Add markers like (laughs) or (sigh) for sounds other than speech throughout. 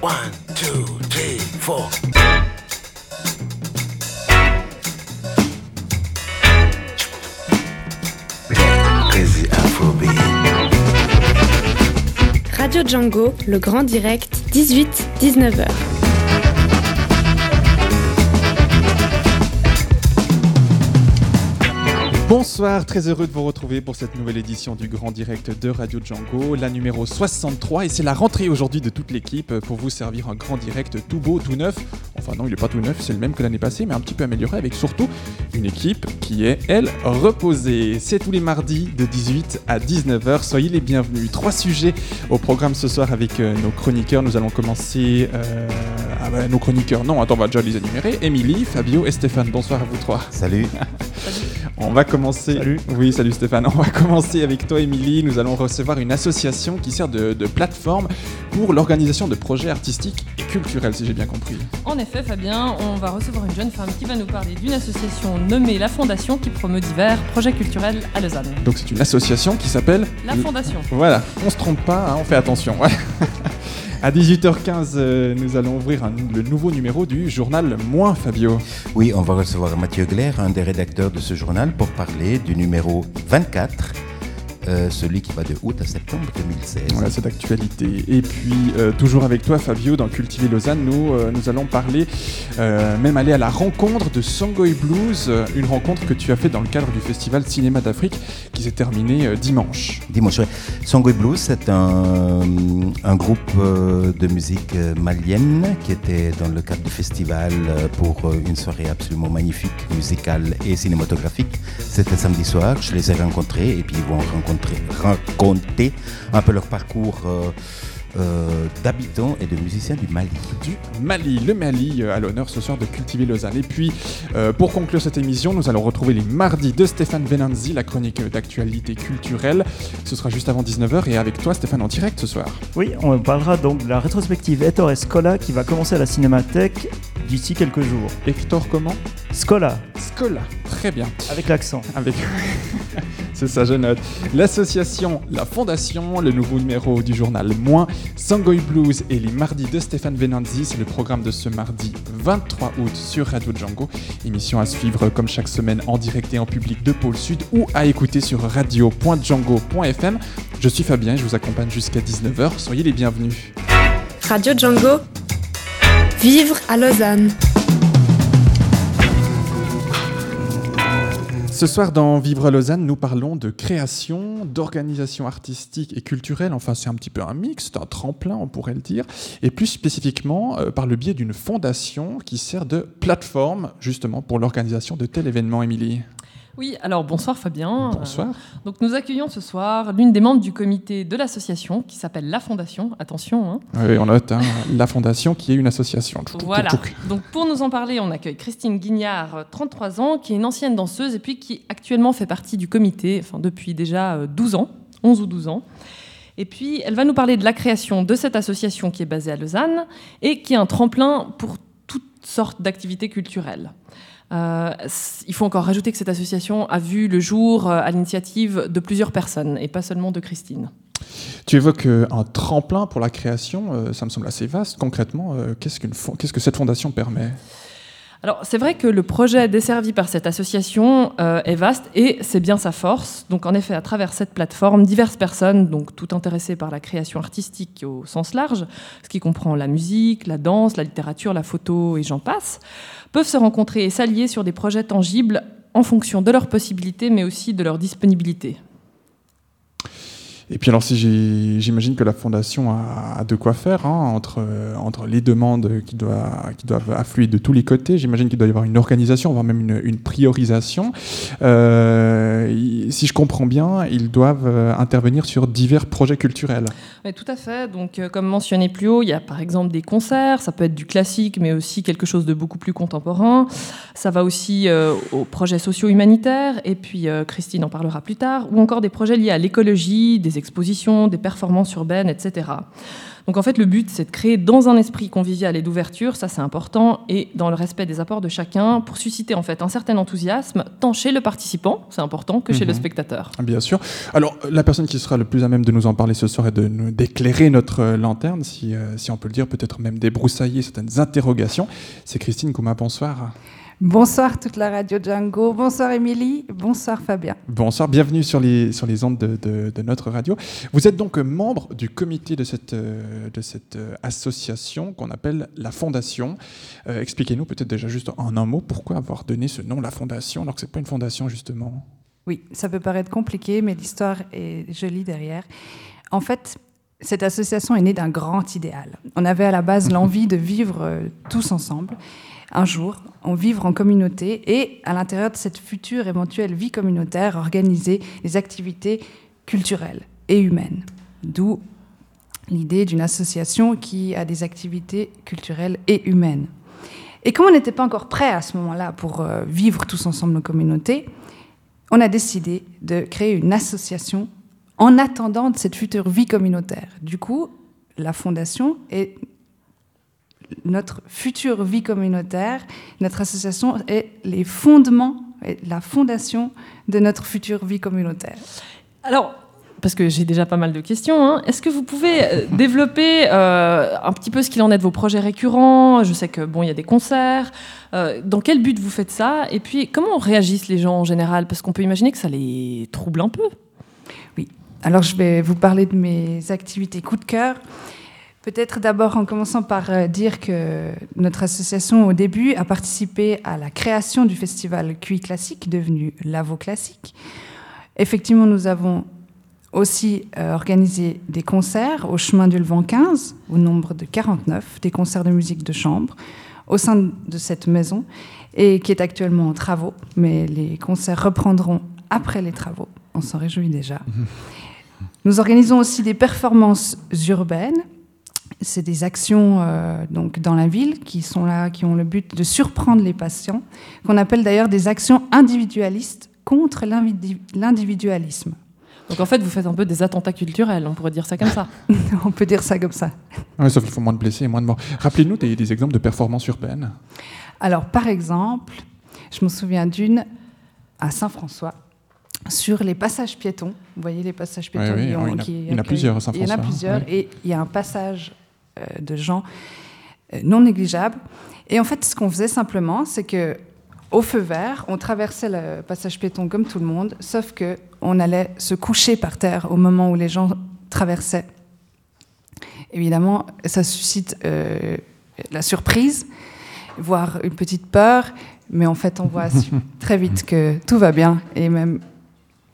One, two, three, four. Crazy Afrobeat. Radio Django, le grand direct, 18-19h. Bonsoir, très heureux de vous retrouver pour cette nouvelle édition du Grand Direct de Radio Django, la numéro 63, et c'est la rentrée aujourd'hui de toute l'équipe pour vous servir un Grand Direct tout beau, tout neuf. Enfin non, il n'est pas tout neuf, c'est le même que l'année passée, mais un petit peu amélioré avec surtout une équipe qui est, elle, reposée. C'est tous les mardis de 18 à 19h, soyez les bienvenus. Trois sujets au programme ce soir avec euh, nos chroniqueurs. Nous allons commencer... Euh, ah bah, nos chroniqueurs, non, attends, on va déjà les énumérer. Émilie, Fabio et Stéphane, bonsoir à vous trois. Salut. (laughs) On va commencer. Salut. Oui, salut Stéphane. On va commencer avec toi, Émilie. Nous allons recevoir une association qui sert de, de plateforme pour l'organisation de projets artistiques et culturels, si j'ai bien compris. En effet, Fabien, on va recevoir une jeune femme qui va nous parler d'une association nommée La Fondation qui promeut divers projets culturels à Lausanne. Donc c'est une association qui s'appelle. La Fondation. Voilà, on se trompe pas, hein, on fait attention. ouais. (laughs) À 18h15, euh, nous allons ouvrir le nouveau numéro du journal Moins Fabio. Oui, on va recevoir Mathieu Glaire, un des rédacteurs de ce journal, pour parler du numéro 24, euh, celui qui va de août à septembre 2016. Voilà, c'est d'actualité. Et puis, euh, toujours avec toi, Fabio, dans Cultiver Lausanne, nous, euh, nous allons parler, même aller à la rencontre de Sangoy Blues, une rencontre que tu as fait dans le cadre du Festival Cinéma d'Afrique qui s'est terminé dimanche. Dimanche. Songoy Blues, c'est un, un groupe de musique malienne qui était dans le cadre du festival pour une soirée absolument magnifique, musicale et cinématographique. C'était samedi soir, je les ai rencontrés et puis ils vont rencontrer, raconter un peu leur parcours euh, euh, d'habitants et de musiciens du Mali. du Mali. Le Mali euh, à l'honneur ce soir de Cultiver Lausanne. Et puis, euh, pour conclure cette émission, nous allons retrouver les mardis de Stéphane Venanzi, la chronique d'actualité culturelle. Ce sera juste avant 19h et avec toi, Stéphane, en direct ce soir. Oui, on parlera donc de la rétrospective Ettore et Scola qui va commencer à la Cinémathèque d'ici quelques jours. Hector, comment? Scola, Scola. Très bien. avec l'accent. Avec... (laughs) C'est ça, je note. L'association, la fondation, le nouveau numéro du journal Moins, Sangoy Blues et les mardis de Stéphane Venanzi. C'est le programme de ce mardi 23 août sur Radio Django. Émission à suivre comme chaque semaine en direct et en public de Pôle Sud ou à écouter sur radio.django.fm. Je suis Fabien, je vous accompagne jusqu'à 19h. Soyez les bienvenus. Radio Django. Vivre à Lausanne. Ce soir dans Vivre Lausanne, nous parlons de création, d'organisation artistique et culturelle. Enfin, c'est un petit peu un mix, un tremplin, on pourrait le dire. Et plus spécifiquement, euh, par le biais d'une fondation qui sert de plateforme, justement, pour l'organisation de tel événement, Émilie. Oui, alors bonsoir Fabien. Bonsoir. Euh, donc nous accueillons ce soir l'une des membres du comité de l'association qui s'appelle La Fondation. Attention. hein. Oui, on note hein, la fondation qui est une association. Voilà. Donc pour nous en parler, on accueille Christine Guignard, euh, 33 ans, qui est une ancienne danseuse et puis qui actuellement fait partie du comité, enfin depuis déjà euh, 12 ans, 11 ou 12 ans. Et puis elle va nous parler de la création de cette association qui est basée à Lausanne et qui est un tremplin pour toutes sortes d'activités culturelles. Euh, il faut encore rajouter que cette association a vu le jour euh, à l'initiative de plusieurs personnes et pas seulement de Christine. Tu évoques euh, un tremplin pour la création, ça me semble assez vaste. Concrètement, qu'est-ce que cette fondation permet? Alors, c'est vrai que le projet desservi par cette association euh, est vaste et c'est bien sa force. Donc, en effet, à travers cette plateforme, diverses personnes, donc tout intéressées par la création artistique au sens large, ce qui comprend la musique, la danse, la littérature, la photo et j'en passe, peuvent se rencontrer et s'allier sur des projets tangibles en fonction de leurs possibilités, mais aussi de leur disponibilité. Et puis alors, si j'imagine que la fondation a, de quoi faire hein, entre, entre les demandes qui, doit- qui doivent affluer de tous les côtés, j'imagine qu'il doit y avoir une organisation, voire même une, une priorisation. Euh, si je comprends bien, ils doivent euh, intervenir sur divers projets culturels. Oui, tout à fait. Donc, euh, comme mentionné plus haut, il y a par exemple des concerts, ça peut être du classique, mais aussi quelque chose de beaucoup plus contemporain. Ça va aussi aux projets socio-humanitaires, et puis Christine en parlera plus tard, ou encore des projets liés à l'écologie, des expositions, des performances urbaines, etc. Donc en fait, le but, c'est de créer dans un esprit convivial et d'ouverture, ça c'est important, et dans le respect des apports de chacun, pour susciter en fait un certain enthousiasme, tant chez le participant, c'est important, que chez le Mhm. spectateur. Bien sûr. Alors, la personne qui sera le plus à même de nous en parler ce soir et de nous d'éclairer notre euh, lanterne, si, euh, si on peut le dire, peut-être même débroussailler certaines interrogations, c'est Christine Kouma. Bonsoir. Bonsoir toute la radio Django, bonsoir Émilie, bonsoir Fabien. Bonsoir, bienvenue sur les, sur les ondes de, de- de notre radio. Vous êtes donc membre du comité de cette, euh, de cette euh, association qu'on appelle la Fondation. Euh, Expliquez-nous peut-être déjà juste en un mot pourquoi avoir donné ce nom, la Fondation, alors que ce n'est pas une fondation justement. Oui, ça peut paraître compliqué, mais l'histoire est jolie derrière. En fait, cette association est née d'un grand idéal. On avait à la base (laughs) l'envie de vivre tous ensemble, un jour, en vivre en communauté et à l'intérieur de cette future éventuelle vie communautaire, organiser des activités culturelles et humaines. D'où l'idée d'une association qui a des activités culturelles et humaines. Et comme on n'était pas encore prêt à ce moment-là pour euh, vivre tous ensemble nos communautés, on a décidé de créer une association en attendant de cette future vie communautaire. Du coup, la fondation est notre future vie communautaire, notre association est les fondements, est la fondation de notre future vie communautaire. Alors, parce que j'ai déjà pas mal de questions, hein, est-ce que vous pouvez euh, (laughs) développer euh, un petit peu ce qu'il en est de vos projets récurrents? Je sais que bon, il y a des concerts. Euh, dans quel but vous faites ça? Et puis, comment réagissent les gens en général? Parce qu'on peut imaginer que ça les trouble un peu. Alors, je vais vous parler de mes activités coup de cœur. Peut-être d'abord en commençant par euh, dire que notre association, au début, a participé à la création du festival QI Classique, devenu Lavo Classique. Effectivement, nous avons aussi euh, organisé des concerts au chemin du Levant 15, au nombre de 49, des concerts de musique de chambre au sein de cette maison, et qui est actuellement en travaux, mais les concerts reprendront après les travaux. On s'en réjouit déjà. (laughs) Nous organisons aussi des performances urbaines. C'est des actions euh, donc dans la ville qui sont là, qui ont le but de surprendre les patients, qu'on appelle d'ailleurs des actions individualistes contre l'indivi- l'individualisme. Donc en fait, vous faites un peu des attentats culturels, on pourrait dire ça comme ça. (laughs) On peut dire ça comme ça. Ouais, sauf qu'il faut moins de blessés et moins de morts. Rappelez-nous des, des exemples de performances urbaines. Alors, par exemple, je me souviens d'une à Saint-François sur les passages piétons. Vous voyez les passages piétons qui ont- il y en a- qui il y en a plusieurs à Il y en a Saint-François, plusieurs. ouais. Et il y a un passage de gens euh, non négligeable. Et en fait, ce qu'on faisait simplement, c'est que au feu vert, on traversait le passage piéton comme tout le monde, sauf que on allait se coucher par terre au moment où les gens traversaient. Évidemment, ça suscite euh, la surprise, voire une petite peur, mais en fait, on voit (laughs) très vite que tout va bien et même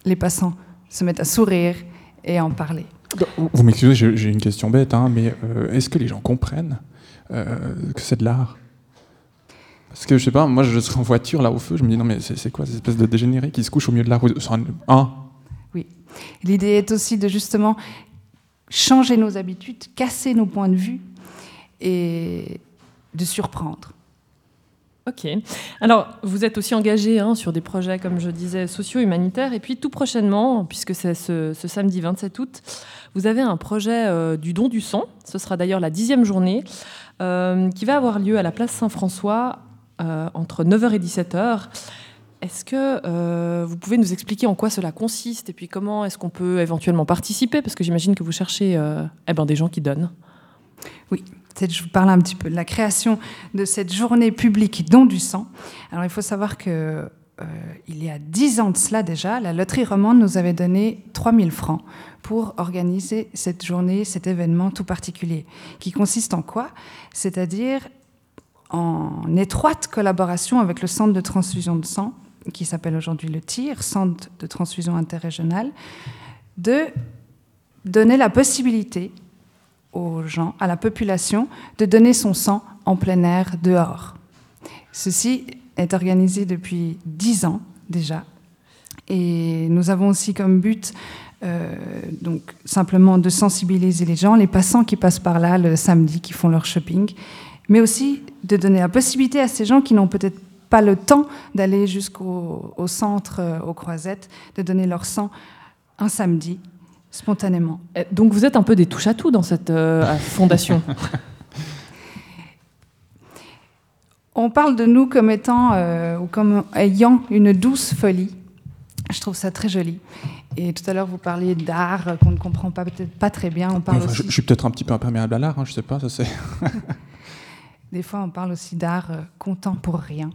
les passants se mettent à sourire et à en parler. Vous m'excusez, j'ai une question bête, hein, mais euh, est-ce que les gens comprennent euh, que c'est de l'art? Parce que je sais pas, moi je serais en voiture là au feu, je me dis non mais c'est quoi cette espèce de dégénéré qui se couche au milieu de la route un- un? L'idée est aussi de justement changer nos habitudes, casser nos points de vue et de surprendre. Ok. Alors, vous êtes aussi engagé hein, sur des projets, comme je disais, socio-humanitaires. Et puis, tout prochainement, puisque c'est ce, samedi 27 août, vous avez un projet euh, du don du sang. Ce sera d'ailleurs la dixième journée, euh, qui va avoir lieu à la place Saint-François euh, entre 9h et 17h. Est-ce que vous pouvez nous expliquer en quoi cela consiste et puis comment est-ce qu'on peut éventuellement participer? Parce que j'imagine que vous cherchez eh ben, des gens qui donnent. Peut-être je vous parle un petit peu de la création de cette journée publique don du sang. Alors il faut savoir que euh, il y a dix ans de cela déjà, la loterie romande nous avait donné 3000 francs pour organiser cette journée, cet événement tout particulier, qui consiste en quoi? C'est-à-dire en étroite collaboration avec le centre de transfusion de sang, qui s'appelle aujourd'hui le TIR, Centre de transfusion interrégional, de donner la possibilité aux gens, à la population, de donner son sang en plein air dehors. Ceci est organisé depuis dix ans déjà. Et nous avons aussi comme but euh, donc simplement de sensibiliser les gens, les passants qui passent par là le samedi, qui font leur shopping, mais aussi de donner la possibilité à ces gens qui n'ont peut-être pas le temps d'aller jusqu'au au centre, euh, aux croisettes, de donner leur sang un samedi spontanément. Eh, Donc vous êtes un peu des touche-à-tout dans cette euh, fondation. (laughs) On parle de nous comme étant euh, ou comme ayant une douce folie. Je trouve ça très joli. Et tout à l'heure, vous parliez d'art qu'on ne comprend pas peut-être pas très bien. On parle Enfin, je, aussi, je suis peut-être un petit peu imperméable à l'art, hein, je sais pas, ça c'est. (laughs) des fois, on parle aussi d'art euh, comptant pour rien.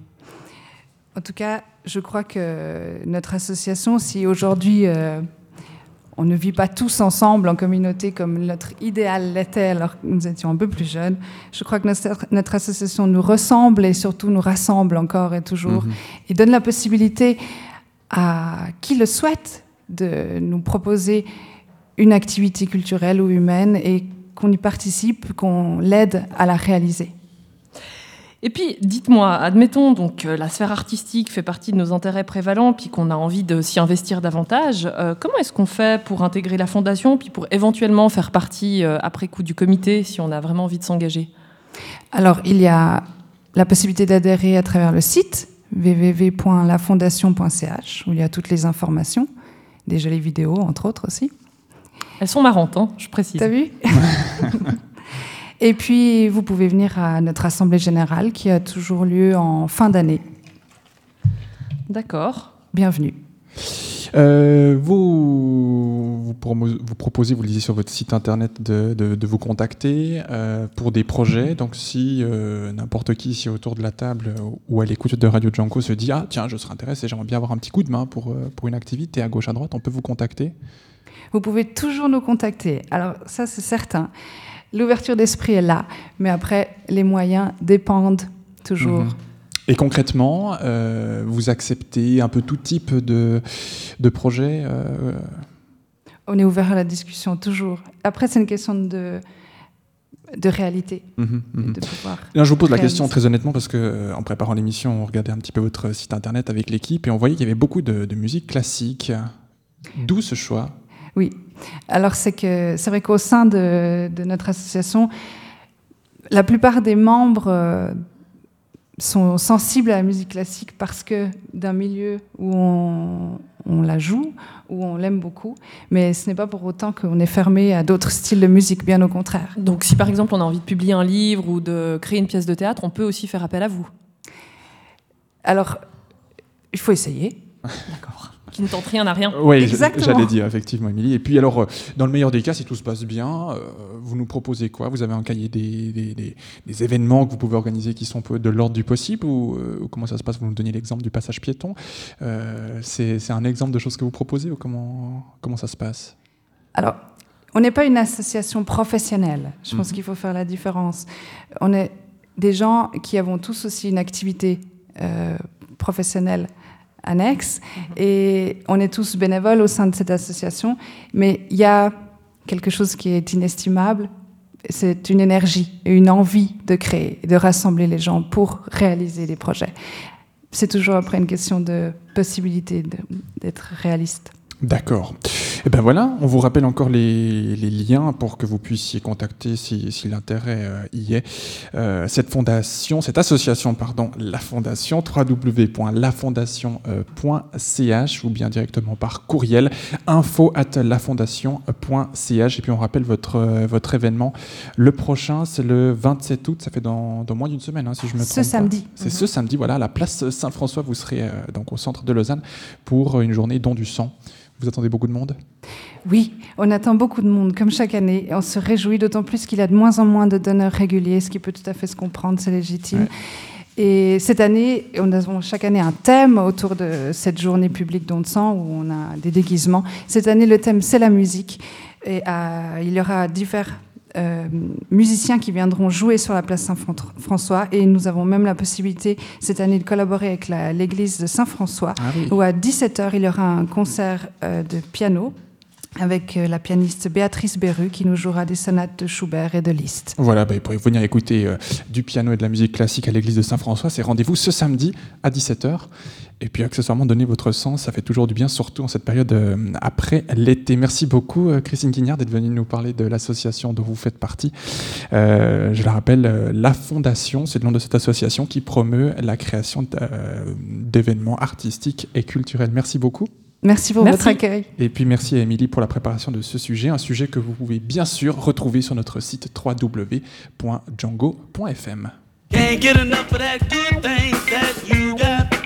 En tout cas, je crois que notre association, si aujourd'hui euh, on ne vit pas tous ensemble en communauté comme notre idéal l'était alors que nous étions un peu plus jeunes, je crois que notre, notre association nous ressemble et surtout nous rassemble encore et toujours Mhm. et donne la possibilité à qui le souhaite de nous proposer une activité culturelle ou humaine et qu'on y participe, qu'on l'aide à la réaliser. Et puis, dites-moi, admettons donc euh, la sphère artistique fait partie de nos intérêts prévalents, puis qu'on a envie de s'y investir davantage. euh, comment est-ce qu'on fait pour intégrer la fondation, puis pour éventuellement faire partie euh, après coup du comité, si on a vraiment envie de s'engager? Alors, il y a la possibilité d'adhérer à travers le site www.lafondation.ch où il y a toutes les informations, des jolies vidéos entre autres aussi. Elles sont marrantes, hein, je précise. T'as vu? (laughs) Et puis, vous pouvez venir à notre assemblée générale qui a toujours lieu en fin d'année. D'accord. Bienvenue. Euh, vous, vous, proposez, vous le disiez sur votre site internet, de, de- de vous contacter euh, pour des projets. Donc, si euh, n'importe qui ici autour de la table ou à l'écoute de Radio Django se dit Ah, tiens, je serais intéressé, j'aimerais bien avoir un petit coup de main pour, pour une activité à gauche, à droite, on peut vous contacter? Vous pouvez toujours nous contacter. Alors, ça, c'est certain. L'ouverture d'esprit est là, mais après, les moyens dépendent toujours. Mhm. Et concrètement, euh, vous acceptez un peu tout type de, de projet euh, On est ouvert à la discussion, toujours. Après, c'est une question de, de réalité, mhm, mhm. de je vous pose la question très honnêtement parce que euh, en préparant l'émission, on regardait un petit peu votre site internet avec l'équipe et on voyait qu'il y avait beaucoup de, de musique classique. D'où ce choix? Oui. Alors, c'est que c'est vrai qu'au sein de, de notre association, la plupart des membres euh, sont sensibles à la musique classique parce que d'un milieu où on, on la joue, où on l'aime beaucoup, mais ce n'est pas pour autant qu'on est fermé à d'autres styles de musique, bien au contraire. Donc, si par exemple on a envie de publier un livre ou de créer une pièce de théâtre, on peut aussi faire appel à vous? Alors, il faut essayer. D'accord. Qui ne tente rien à rien. Oui, Exactement. j'allais dire effectivement, Émilie. Et puis alors, euh, dans le meilleur des cas, si tout se passe bien, euh, vous nous proposez quoi? Vous avez un cahier des, des- des- des événements que vous pouvez organiser qui sont de l'ordre du possible ou, euh, ou comment ça se passe? Vous nous donniez l'exemple du passage piéton. Euh, c'est c'est un exemple de choses que vous proposez ou comment, comment ça se passe? Alors, on n'est pas une association professionnelle. Je pense Mhm. qu'il faut faire la différence. On est des gens qui avons tous aussi une activité euh, professionnelle annexe et on est tous bénévoles au sein de cette association. Mais il y a quelque chose qui est inestimable. C'est une énergie et une envie de créer, de rassembler les gens pour réaliser des projets. C'est toujours après une question de possibilité d'être réaliste. D'accord. Et ben voilà, on vous rappelle encore les, les liens pour que vous puissiez contacter si, si l'intérêt euh, y est. Euh, cette fondation, cette association, pardon, la fondation, www.lafondation.ch ou bien directement par courriel info at lafondation.ch. Et puis on rappelle votre, euh, votre événement. Le prochain, c'est le 27 août, ça fait dans, dans moins d'une semaine, hein, si je me Ce trompe pas. samedi. C'est Mhm. ce samedi, voilà, à la place Saint-François, vous serez euh, donc au centre de Lausanne pour une journée don du sang. Vous attendez beaucoup de monde? Oui, on attend beaucoup de monde, comme chaque année. Et on se réjouit d'autant plus qu'il y a de moins en moins de donneurs réguliers, ce qui peut tout à fait se comprendre, c'est légitime. Ouais. Et cette année, on a chaque année un thème autour de cette journée publique don de sang où on a des déguisements. Cette année, le thème, c'est la musique. Et euh, il y aura divers euh, musiciens qui viendront jouer sur la place Saint-François. Et nous avons même la possibilité cette année de collaborer avec l'église de Saint-François Ah oui. où à 17h, il y aura un concert euh, de piano avec euh, la pianiste Béatrice Beru qui nous jouera des sonates de Schubert et de Liszt. Voilà, bah, pour venir écouter euh, du piano et de la musique classique à l'église de Saint-François, c'est rendez-vous ce samedi à 17h. Et puis accessoirement, donner votre sens, ça fait toujours du bien, surtout en cette période euh, après l'été. Merci beaucoup, Christine Guignard, d'être venue nous parler de l'association dont vous faites partie. Je la rappelle, La Fondation, c'est le nom de cette association qui promeut la création d'événements artistiques et culturels. Merci beaucoup. Merci pour Merci. votre accueil. Et puis merci à Émilie pour la préparation de ce sujet, un sujet que vous pouvez bien sûr retrouver sur notre site www.django.fm. Can't get enough of that good thing that you got.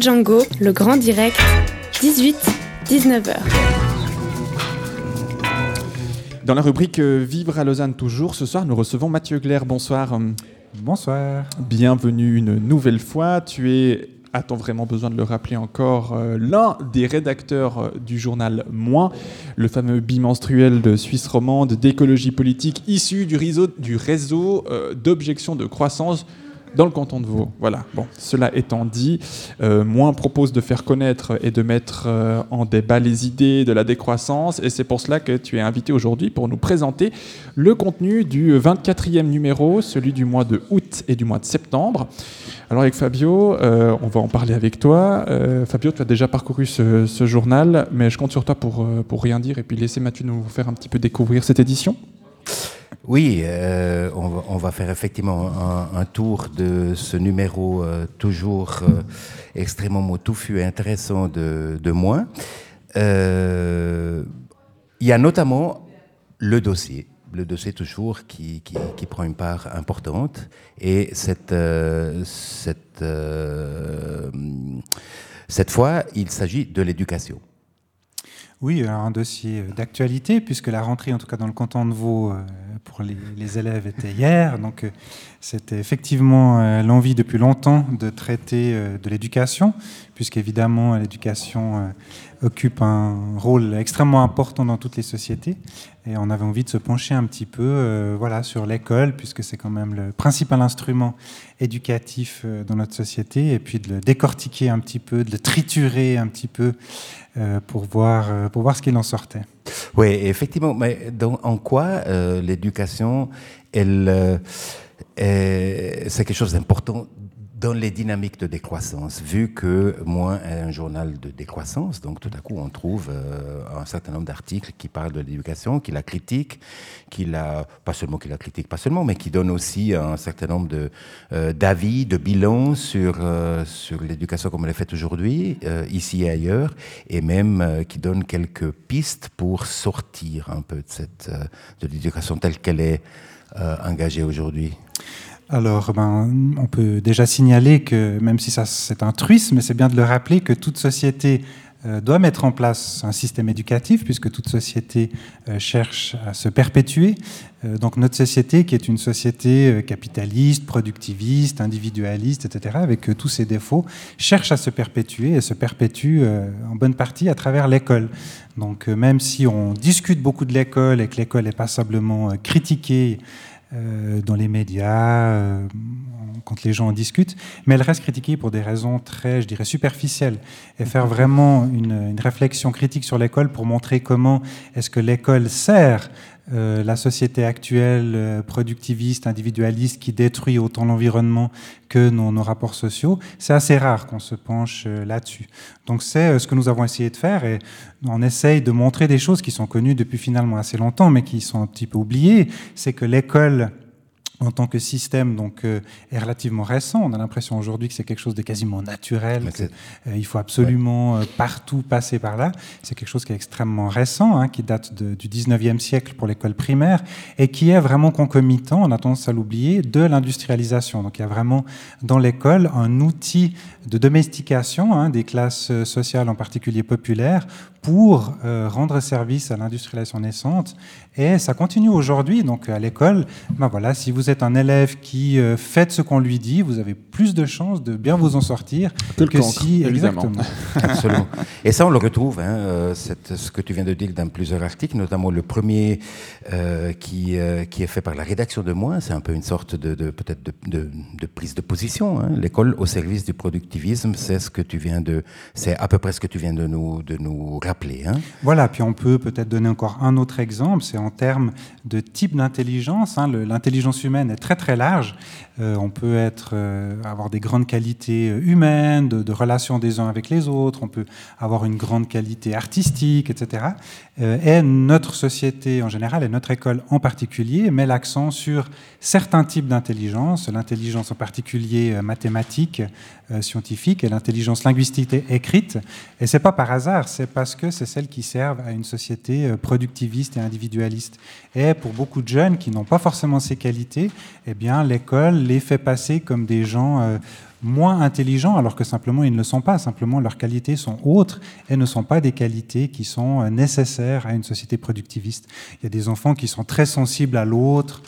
Django, le grand direct, 18-19h. Dans la rubrique euh, Vivre à Lausanne toujours, ce soir nous recevons Mathieu Glaire. Bonsoir. Bonsoir. Bienvenue une nouvelle fois. Tu es, a-t-on vraiment besoin de le rappeler encore, euh, l'un des rédacteurs euh, du journal Moins, le fameux bimenstruel de Suisse romande d'écologie politique issu du réseau, du réseau euh, d'objection de croissance. Dans le canton de Vaud. Voilà. Bon, cela étant dit, euh, Moins propose de faire connaître et de mettre euh, en débat les idées de la décroissance, et c'est pour cela que tu es invité aujourd'hui pour nous présenter le contenu du 24e numéro, celui du mois de août et du mois de septembre. Alors avec Fabio, euh, on va en parler avec toi. Euh, Fabio, tu as déjà parcouru ce, journal, mais je compte sur toi pour, pour rien dire et puis laisser Mathieu nous faire un petit peu découvrir cette édition. Oui, euh, on, va, on va faire effectivement un, tour de ce numéro euh, toujours euh, extrêmement touffu et intéressant de, de moi. Euh, Il y a notamment le dossier, le dossier toujours qui, qui, prend une part importante. Et cette, cette, cette fois, il s'agit de l'éducation. Oui, un dossier d'actualité, puisque la rentrée, en tout cas dans le canton de Vaud, euh, pour les, les élèves était hier. (laughs) Donc, euh, c'était effectivement euh, l'envie depuis longtemps de traiter euh, de l'éducation, puisqu'évidemment, l'éducation euh, occupe un rôle extrêmement important dans toutes les sociétés. Et on avait envie de se pencher un petit peu euh, voilà, sur l'école, puisque c'est quand même le principal instrument éducatif euh, dans notre société, et puis de le décortiquer un petit peu, de le triturer un petit peu euh, pour, voir, pour voir ce qu'il en sortait. Oui, effectivement. Mais en quoi l'éducation, elle, est- c'est quelque chose d'important dans les dynamiques de décroissance, vu que Moins un journal de décroissance, donc tout à coup on trouve euh, un certain nombre d'articles qui parlent de l'éducation, qui la critiquent, qui la, pas seulement qui la critiquent, pas seulement, mais qui donnent aussi un certain nombre euh, d'avis, de bilans sur, euh, sur l'éducation comme elle est faite aujourd'hui, ici et ailleurs, et même qui donnent quelques pistes pour sortir un peu de, cette, de l'éducation telle qu'elle est engagée aujourd'hui. Alors, ben, on peut déjà signaler que, même si ça c'est un truisme, mais c'est bien de le rappeler que toute société euh, doit mettre en place un système éducatif, puisque toute société euh, cherche à se perpétuer. Euh, donc notre société, qui est une société capitaliste, productiviste, individualiste, etc., avec tous ses défauts, cherche à se perpétuer et se perpétue en bonne partie à travers l'école. Donc même si on discute beaucoup de l'école et que l'école est passablement critiquée, euh, dans les médias, euh, quand les gens en discutent, mais elle reste critiquée pour des raisons très, je dirais, superficielles. Et faire vraiment une, une réflexion critique sur l'école pour montrer comment est-ce que l'école sert euh, la société actuelle euh, productiviste, individualiste, qui détruit autant l'environnement que nos, nos rapports sociaux, c'est assez rare qu'on se penche euh, là-dessus. Donc c'est ce que nous avons essayé de faire et on essaye de montrer des choses qui sont connues depuis finalement assez longtemps, mais qui sont un petit peu oubliées. C'est que l'école en tant que système donc euh, est relativement récent. On a l'impression aujourd'hui que c'est quelque chose de quasiment naturel. Que, euh, il faut absolument euh, partout passer par là. C'est quelque chose qui est extrêmement récent, hein, qui date de- du 19e siècle pour l'école primaire et qui est vraiment concomitant, on a tendance à l'oublier, de l'industrialisation. Donc il y a vraiment dans l'école un outil de domestication hein, des classes euh, sociales, en particulier populaires, pour euh, rendre service à l'industrialisation naissante. Et ça continue aujourd'hui. Donc à l'école, ben voilà, si vous êtes un élève qui euh, fait ce qu'on lui dit, vous avez plus de chances de bien vous en sortir Que cancre, si évidemment. exactement. (laughs) (laughs) Absolument. Et ça, on le retrouve, hein, euh, cette- ce que tu viens de dire dans plusieurs articles, notamment le premier euh, qui, euh, qui est fait par la rédaction de Moins. C'est un peu une sorte de, de- peut-être de, de- de prise de position. hein. L'école au service du c'est ce que tu viens de, c'est à peu près ce que tu viens de nous, de nous rappeler. hein. Voilà, puis on peut peut-être donner encore un autre exemple, c'est en termes de type d'intelligence. hein. L'intelligence humaine est très très large. Euh, on peut être, euh, avoir des grandes qualités euh, humaines, de, relations des uns avec les autres, on peut avoir une grande qualité artistique, etc. Et notre société en général, et notre école en particulier, met l'accent sur certains types d'intelligence, l'intelligence en particulier mathématique, scientifique, et l'intelligence linguistique écrite. Et c'est pas par hasard, c'est parce que c'est celles qui servent à une société euh, productiviste et individualiste. Et pour beaucoup de jeunes qui n'ont pas forcément ces qualités, eh bien, l'école les fait passer comme des gens euh, moins intelligents, alors que simplement ils ne le sont pas. Simplement, leurs qualités sont autres et ne sont pas des qualités qui sont euh, nécessaires à une société productiviste. Il y a des enfants qui sont très sensibles à l'autre,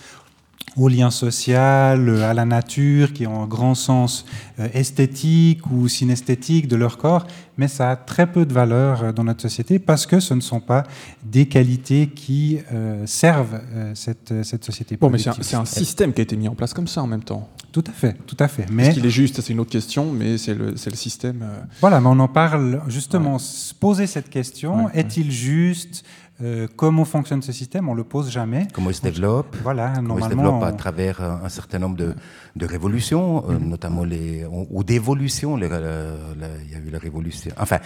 au lien social, euh, à la nature, qui ont un grand sens euh, esthétique ou synesthétique de leur corps, mais ça a très peu de valeur euh, dans notre société parce que ce ne sont pas des qualités qui euh, servent cette, cette société. Bon, mais c'est un, système qui a été mis en place comme ça en même temps. Tout à fait, tout à fait. Est-ce Mais qu'il est juste? C'est une autre question, mais c'est le, système. Voilà, mais on en parle justement. Se poser cette question Ouais, est-il juste Euh, Comment fonctionne ce système? On le pose jamais. Comment il se développe? Voilà, Comment il se normalement. développe à on- travers un, un certain nombre de, de révolutions, euh, notamment les ou, d'évolutions. euh, Il y a eu la révolution. Enfin,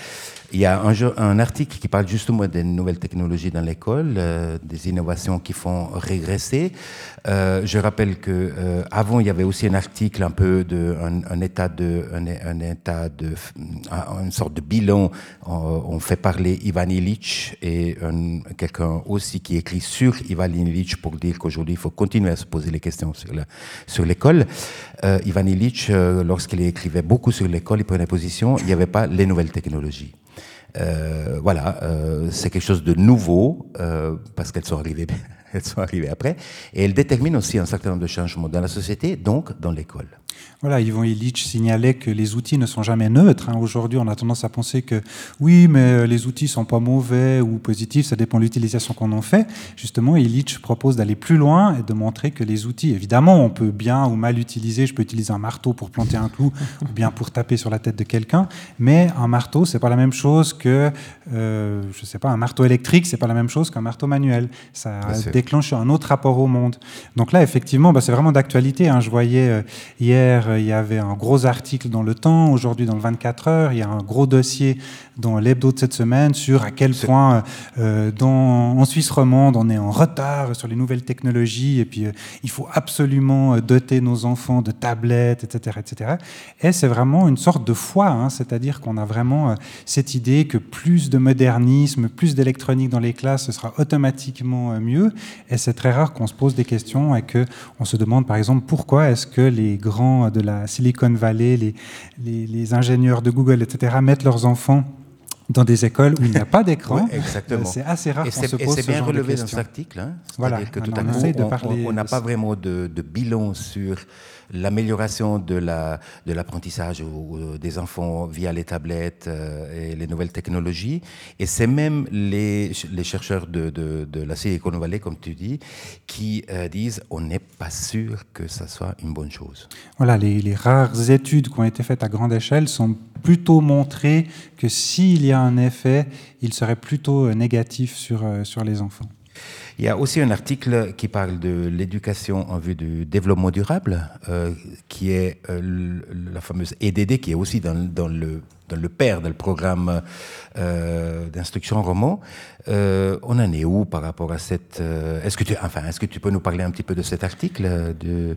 il y a un, jeu- un article qui parle justement des nouvelles technologies dans l'école, euh, des innovations qui font régresser. Euh, je rappelle que euh, avant il y avait aussi un article un peu de un, un état de un, un état de un- une sorte de bilan. On, fait parler Ivan Illich et un- quelqu'un aussi qui écrit sur Ivan Illich pour dire qu'aujourd'hui il faut continuer à se poser les questions sur la sur l'école. Euh, Ivan Illich, euh, lorsqu'il écrivait beaucoup sur l'école, il prenait position. Il n'y avait pas les nouvelles technologies. Euh, voilà, c'est quelque chose de nouveau parce qu'elles sont arrivées, (laughs) elles sont arrivées après, et elles déterminent aussi un certain nombre de changements dans la société, donc dans l'école. Voilà, Yvon Illich signalait que les outils ne sont jamais neutres. hein. Aujourd'hui, on a tendance à penser que oui, mais euh, les outils sont pas mauvais ou positifs, ça dépend de l'utilisation qu'on en fait. Justement, Illich propose d'aller plus loin et de montrer que les outils, évidemment, on peut bien ou mal utiliser. Je peux utiliser un marteau pour planter un clou (laughs) ou bien pour taper sur la tête de quelqu'un, mais un marteau, c'est pas la même chose que, euh, je sais pas, un marteau électrique, c'est pas la même chose qu'un marteau manuel. Ça. Déclenche un autre rapport au monde. Donc là, effectivement, bah, c'est vraiment d'actualité. hein. Je voyais euh, hier, euh, il y avait un gros article dans Le Temps, aujourd'hui dans le 24 heures, il y a un gros dossier dans l'hebdo de cette semaine sur à quel point euh, dans, en Suisse romande on est en retard sur les nouvelles technologies et puis il faut absolument doter nos enfants de tablettes, etc. etc. Et c'est vraiment une sorte de foi, hein, c'est-à-dire qu'on a vraiment cette idée que plus de modernisme, plus d'électronique dans les classes, ce sera automatiquement mieux. Et c'est très rare qu'on se pose des questions et que on se demande par exemple pourquoi est-ce que les grands de la Silicon Valley, les, les, les ingénieurs de Google, etc., mettent leurs enfants dans des écoles où il n'y a pas d'écran? Exactement. C'est assez rare Et qu'on c'est se et pose c'est ce bien genre de relevé dans cet article. Hein Voilà, que tout on à coup, n'a pas vraiment de, de bilan sur l'amélioration de la de l'apprentissage des enfants via les tablettes euh, et les nouvelles technologies. Et c'est même les, chercheurs de, la Silicon Valley, comme tu dis, qui euh, disent on n'est pas sûr que ça soit une bonne chose. Voilà, les, les rares études qui ont été faites à grande échelle sont plutôt montrées que s'il y a un effet, il serait plutôt euh, négatif sur les enfants. Il y a aussi un article qui parle de l'éducation en vue du développement durable, euh, qui est euh, la fameuse EDD, qui est aussi dans le dans le père le programme euh, d'instruction roman. Euh, on en est où par rapport à cette euh, Est-ce que tu enfin est-ce que tu peux nous parler un petit peu de cet article de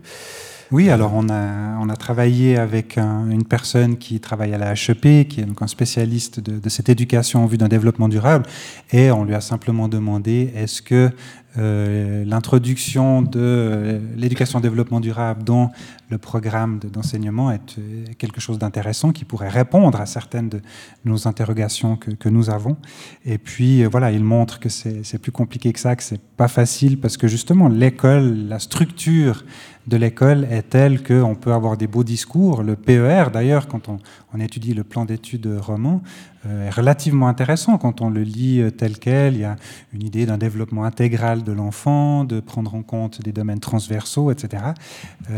Oui, alors on a, on a travaillé avec un- une personne qui travaille à la HEP, qui est donc un spécialiste de, de cette éducation en vue d'un développement durable, et on lui a simplement demandé est-ce que euh, l'introduction de l'éducation au développement durable dans le programme de- d'enseignement est euh, quelque chose d'intéressant qui pourrait répondre à certaines de nos interrogations que, nous avons. Et puis euh, voilà, il montre que c'est plus compliqué que ça, que c'est pas facile parce que justement l'école, la structure de l'école est telle qu'on peut avoir des beaux discours. Le PER, d'ailleurs, quand on, étudie le plan d'études roman, euh, est relativement intéressant quand on le lit tel quel. Il y a une idée d'un développement intégral de l'enfant, de prendre en compte des domaines transversaux, etc.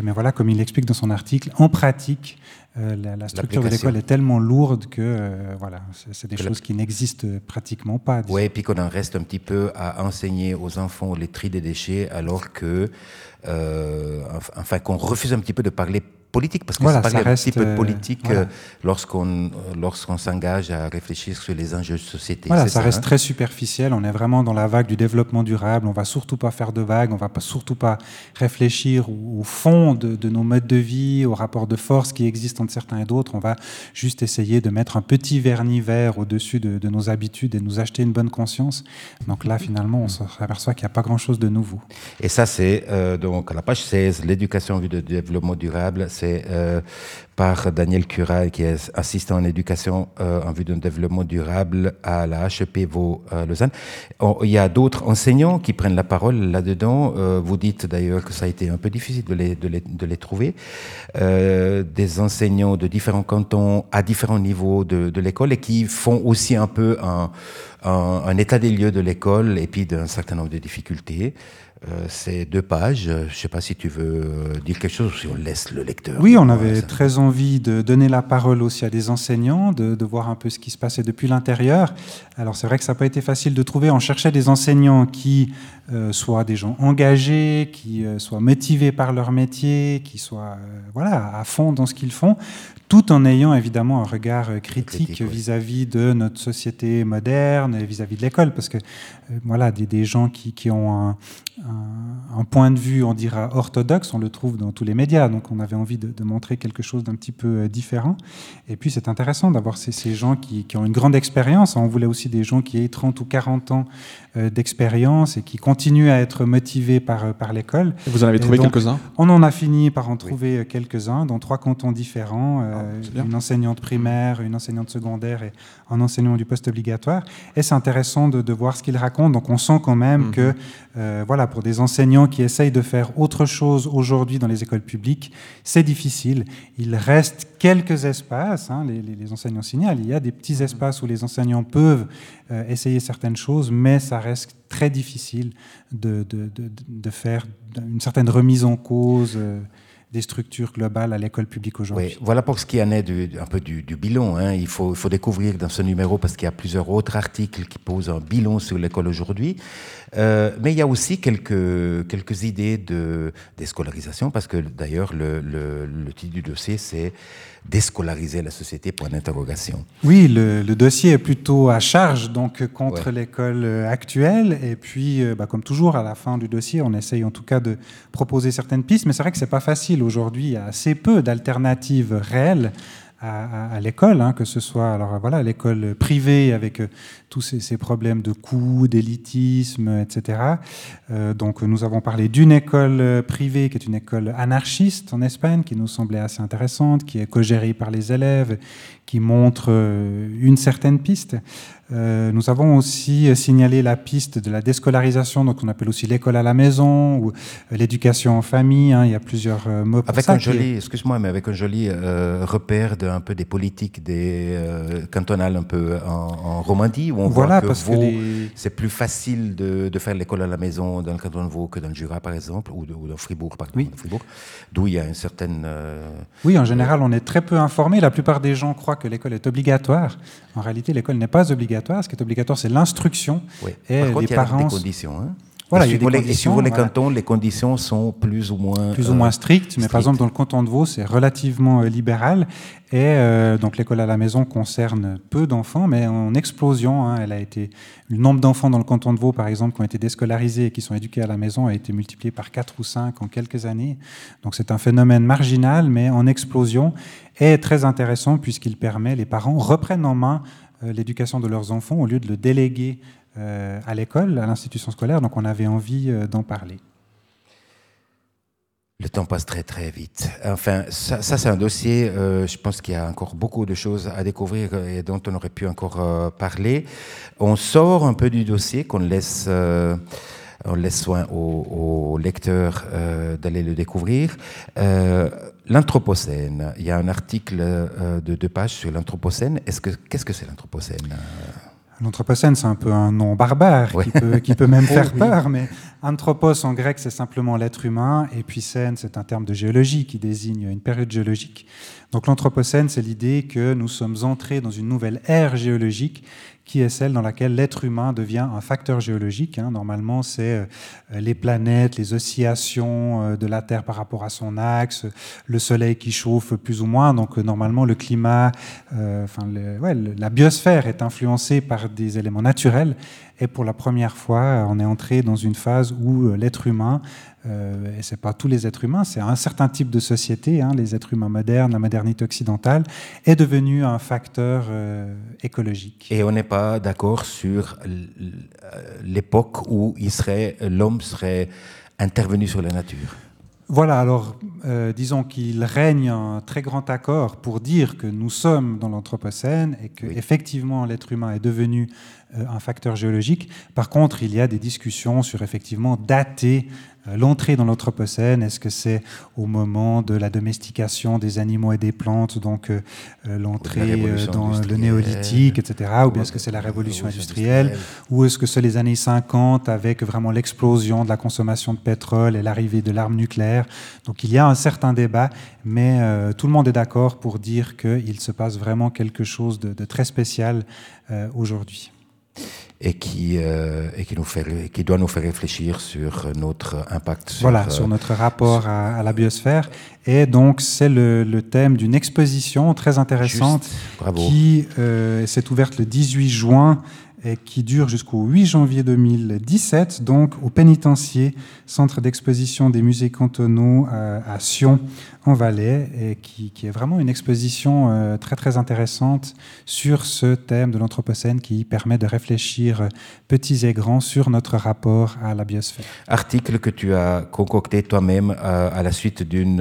Mais voilà, comme il l'explique dans son article, en pratique, euh, la, la structure de l'école est tellement lourde que euh, voilà, c'est des Que choses qui n'existent pratiquement pas. Ouais, et puis qu'on en reste un petit peu à enseigner aux enfants les tri des déchets, alors que, euh, enf- enfin, qu'on refuse un petit peu de parler politique, parce que Voilà, ça un reste, petit peu de politique voilà. euh, lorsqu'on euh, lorsqu'on s'engage à réfléchir sur les enjeux de société. Voilà, ça reste hein très superficiel. On est vraiment dans la vague du développement durable. On va surtout pas faire de vagues. On va pas surtout pas réfléchir au, fond de, de nos modes de vie, au rapport de force qui existent entre certains et d'autres. On va juste essayer de mettre un petit vernis vert au-dessus de, de nos habitudes et nous acheter une bonne conscience. Donc là, finalement, on s'aperçoit qu'il n'y a pas grand-chose de nouveau. Et ça, c'est euh, donc à la page 16, l'éducation en vue de développement durable. C'est euh, par Daniel Cura, qui est assistant en éducation euh, en vue d'un développement durable à la HEP Vaud-Lausanne. il y a d'autres enseignants qui prennent la parole là-dedans. Euh, vous dites d'ailleurs que ça a été un peu difficile de les, trouver. Euh, des enseignants de différents cantons à différents niveaux de, l'école et qui font aussi un peu un état des lieux de l'école et puis d'un certain nombre de difficultés. Euh, c'est deux pages. Je ne sais pas si tu veux euh, dire quelque chose ou si on laisse le lecteur. Oui, on avait ça- très envie de donner la parole aussi à des enseignants, de, de voir un peu ce qui se passait depuis l'intérieur. Alors c'est vrai que ça n'a pas été facile de trouver. On cherchait des enseignants qui euh, soient des gens engagés, qui euh, soient motivés par leur métier, qui soient euh, voilà à fond dans ce qu'ils font, tout en ayant évidemment un regard euh, critique vis-à-vis de notre société moderne, et vis-à-vis de l'école, parce que euh, voilà des, des gens qui, qui ont un, un, un point de vue, on dira orthodoxe, on le trouve dans tous les médias, donc on avait envie de, de montrer quelque chose d'un petit peu euh, différent. Et puis c'est intéressant d'avoir ces, ces gens qui, qui ont une grande expérience. On voulait aussi des gens qui aient 30 ou 40 ans euh, d'expérience et qui continuent à être motivés par, par l'école. Vous en avez trouvé quelques-uns? On en a fini par en trouver quelques-uns dans trois cantons différents, euh, Bien. une enseignante primaire, une enseignante secondaire et un enseignant du poste obligatoire. Et c'est intéressant de, de voir ce qu'ils racontent. Donc on sent quand même Mhm. que, euh, voilà, pour des enseignants qui essayent de faire autre chose aujourd'hui dans les écoles publiques, c'est difficile. Il reste quelques espaces, hein, les, les- les enseignants signalent, il y a des petits espaces où les enseignants peuvent euh, essayer certaines choses, mais ça reste très difficile de, de- de- de faire une certaine remise en cause euh, des structures globales à l'école publique aujourd'hui. Oui, voilà pour ce qui en est du, un peu du, du bilan. hein. Il, faut, faut découvrir dans ce numéro, parce qu'il y a plusieurs autres articles qui posent un bilan sur l'école aujourd'hui. Euh, mais il y a aussi quelques, quelques idées de déscolarisation, parce que d'ailleurs, le, le- le titre du dossier, c'est Déscolariser la société, point d'interrogation. Oui, le, le dossier est plutôt à charge donc contre Ouais. l'école euh, actuelle. Et puis, euh, bah, comme toujours, à la fin du dossier, on essaye en tout cas de proposer certaines pistes. Mais c'est vrai que c'est pas facile aujourd'hui. Il y a assez peu d'alternatives réelles à, à- à l'école, hein, que ce soit alors voilà l'école privée avec euh, tous ces, ces problèmes de coûts, d'élitisme, etc. Euh, donc nous avons parlé d'une école euh, privée qui est une école anarchiste en Espagne, qui nous semblait assez intéressante, qui est co-gérée par les élèves, qui montre euh, une certaine piste. Euh, nous avons aussi signalé la piste de la déscolarisation, donc on appelle aussi l'école à la maison ou l'éducation en famille. hein, il y a plusieurs mots pour Avec ça. un est- joli, excuse-moi, mais avec un joli euh, repère de un peu des politiques des cantonales un peu en, en Romandie, on Voilà, voit que parce que les- c'est plus facile de, de faire l'école à la maison dans le canton de Vaud que dans le Jura, par exemple, ou, de- ou dans Fribourg, pardon, Oui. Fribourg, d'où il y a une certaine... euh, Oui, en général, on est très peu informé. La plupart des gens croient que l'école est obligatoire. En réalité, l'école n'est pas obligatoire. Ce qui est obligatoire, c'est l'instruction. ouais. Et Par contre, les il y a parents- des conditions. Hein. Voilà, il y a des les, conditions, suivant les voilà. cantons, les conditions sont plus ou moins... plus ou euh, moins strictes, mais par exemple dans le canton de Vaud, c'est relativement euh, libéral. Et euh, donc l'école à la maison concerne peu d'enfants, mais en explosion. hein. elle a été le nombre d'enfants dans le canton de Vaud, par exemple, qui ont été déscolarisés et qui sont éduqués à la maison, a été multiplié par 4 ou 5 en quelques années. Donc c'est un phénomène marginal, mais en explosion, et très intéressant puisqu'il permet les parents reprennent en main l'éducation de leurs enfants au lieu de le déléguer à l'école, à l'institution scolaire. Donc on avait envie euh, d'en parler. Le temps passe très très vite. Enfin, ça, c'est un dossier, euh, je pense qu'il y a encore beaucoup de choses à découvrir et dont on aurait pu encore euh, parler. On sort un peu du dossier, qu'on laisse, euh, on laisse soin aux, aux lecteurs euh, d'aller le découvrir. Euh, L'Anthropocène, il y a un article euh, de deux pages sur l'Anthropocène. Est-ce que, qu'est-ce que c'est l'Anthropocène? L'Anthropocène, c'est un peu un nom barbare Ouais. qui, peut, qui peut même (laughs) Oh, faire peur, mais anthropos en grec, c'est simplement l'être humain, et puis scène, c'est un terme de géologie qui désigne une période géologique. Donc l'Anthropocène, c'est l'idée que nous sommes entrés dans une nouvelle ère géologique qui est celle dans laquelle l'être humain devient un facteur géologique. hein. Normalement, c'est euh, les planètes, les oscillations euh, de la Terre par rapport à son axe, le Soleil qui chauffe plus ou moins. Donc euh, normalement, le climat, enfin ouais, la biosphère est influencée par des éléments naturels. Et pour la première fois, on est entré dans une phase où l'être humain, euh, et c'est pas tous les êtres humains, c'est un certain type de société, hein, les êtres humains modernes, la modernité occidentale, est devenu un facteur euh, écologique. Et on n'est pas d'accord sur euh, l'époque où l'homme serait intervenu sur la nature. Voilà, alors euh, disons qu'il règne un très grand accord pour dire que nous sommes dans l'Anthropocène et que effectivement l'être humain est devenu euh, un facteur géologique. Par contre, il y a des discussions sur effectivement dater l'entrée dans l'Anthropocène. Est-ce que c'est au moment de la domestication des animaux et des plantes, donc euh, euh, l'entrée euh, dans le néolithique, etc. Ou bien est-ce que c'est la révolution industrielle Ou est-ce que c'est les années 50 avec vraiment l'explosion de la consommation de pétrole et l'arrivée de l'arme nucléaire? Donc il y a un certain débat, mais euh, tout le monde est d'accord pour dire qu'il se passe vraiment quelque chose de, de très spécial euh, aujourd'hui. Et qui, euh, et qui, nous fait, qui doit nous faire réfléchir sur notre impact sur, voilà, euh, sur notre rapport à, à la biosphère. Et donc, c'est le, le thème d'une exposition très intéressante Juste, bravo. qui euh, s'est ouverte le 18 juin et qui dure jusqu'au 8 janvier 2017, donc au pénitencier, centre d'exposition des musées cantonaux euh, à Sion, en Valais, et qui, qui est vraiment une exposition euh, très très intéressante sur ce thème de l'Anthropocène qui permet de réfléchir, euh, petits et grands, sur notre rapport à la biosphère. article que tu as concocté toi-même à la suite d'une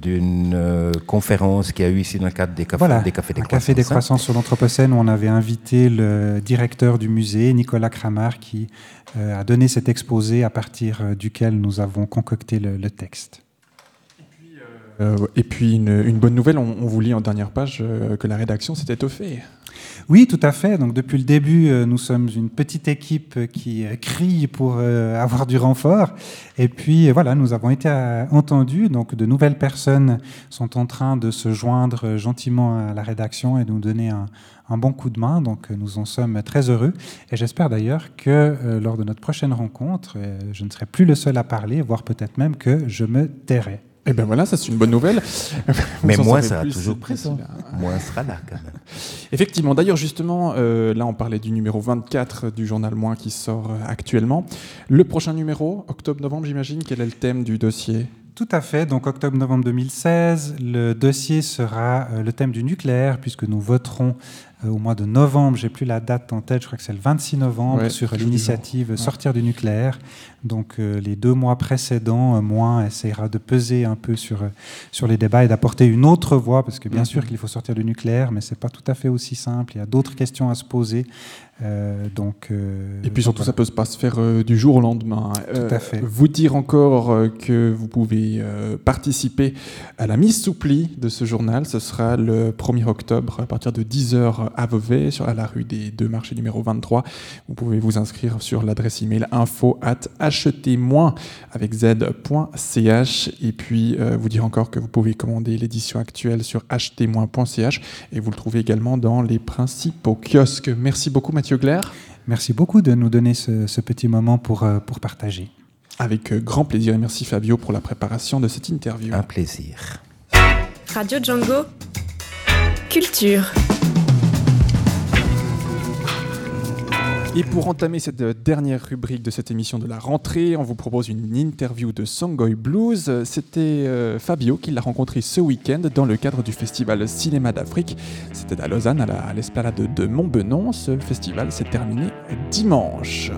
d'une conférence qui a eu ici dans le cadre des cafés Voilà, des, cafés des un café des croissances, hein. croissances sur l'Anthropocène où on avait invité le directeur du musée, Nicolas Cramar, qui euh, a donné cet exposé à partir euh, duquel nous avons concocté le texte. Euh, et puis une, bonne nouvelle, on, vous lit en dernière page euh, que la rédaction s'est étoffée. Oui, tout à fait. Donc depuis le début, euh, nous sommes une petite équipe qui crie pour avoir du renfort. Et puis voilà, nous avons été entendus. Donc de nouvelles personnes sont en train de se joindre gentiment à la rédaction et de nous donner un, bon coup de main. Donc nous en sommes très heureux. Et j'espère d'ailleurs que lors de notre prochaine rencontre, je ne serai plus le seul à parler, voire peut-être même que je me tairai. Et ben voilà, ça c'est une bonne nouvelle. (laughs) Mais en moi, ça a toujours c'est présent. facile à- Moi, sera là quand même. (laughs) Effectivement, d'ailleurs justement, euh, là on parlait du numéro 24 du journal Moins qui sort euh, actuellement. Le prochain numéro, octobre-novembre j'imagine, quel est le thème du dossier? Tout à fait. Donc, octobre-novembre 2016, le dossier sera euh, le thème du nucléaire, puisque nous voterons au mois de novembre. J'ai plus la date en tête. Je crois que c'est le 26 novembre Ouais, sur l'initiative Ouais. Sortir du nucléaire. Donc, euh, les deux mois précédents, euh, moins essaiera de peser un peu sur euh, sur les débats et d'apporter une autre voix, parce que bien Mhm. sûr qu'il faut sortir du nucléaire, mais c'est pas tout à fait aussi simple. Il y a d'autres questions à se poser. Euh, donc. euh, Et puis surtout, voilà. ça peut pas se faire euh, du jour au lendemain. Tout à fait. Vous dire encore que vous pouvez participer à la mise sous pli de ce journal. Ce sera le 1er octobre à partir de 10h à Vevey, sur, à la rue des deux marchés numéro 23. Vous pouvez vous inscrire sur l'adresse email info at avec z.ch et puis vous dire encore que vous pouvez commander l'édition actuelle sur acheter-moins.ch et vous le trouvez également dans les principaux kiosques. Merci beaucoup Mathieu Merci beaucoup de nous donner ce, ce petit moment pour, euh, pour partager. Avec euh, grand plaisir et merci Fabio pour la préparation de cette interview. Un plaisir. Radio Django. Culture. Et pour entamer cette euh, dernière rubrique de cette émission de la rentrée, on vous propose une interview de Songoy Blues. C'était euh, Fabio qui l'a rencontré ce week-end dans le cadre du festival Cinéma d'Afrique. C'était à Lausanne, à la- à l'esplanade de Montbenon. Ce festival s'est terminé dimanche.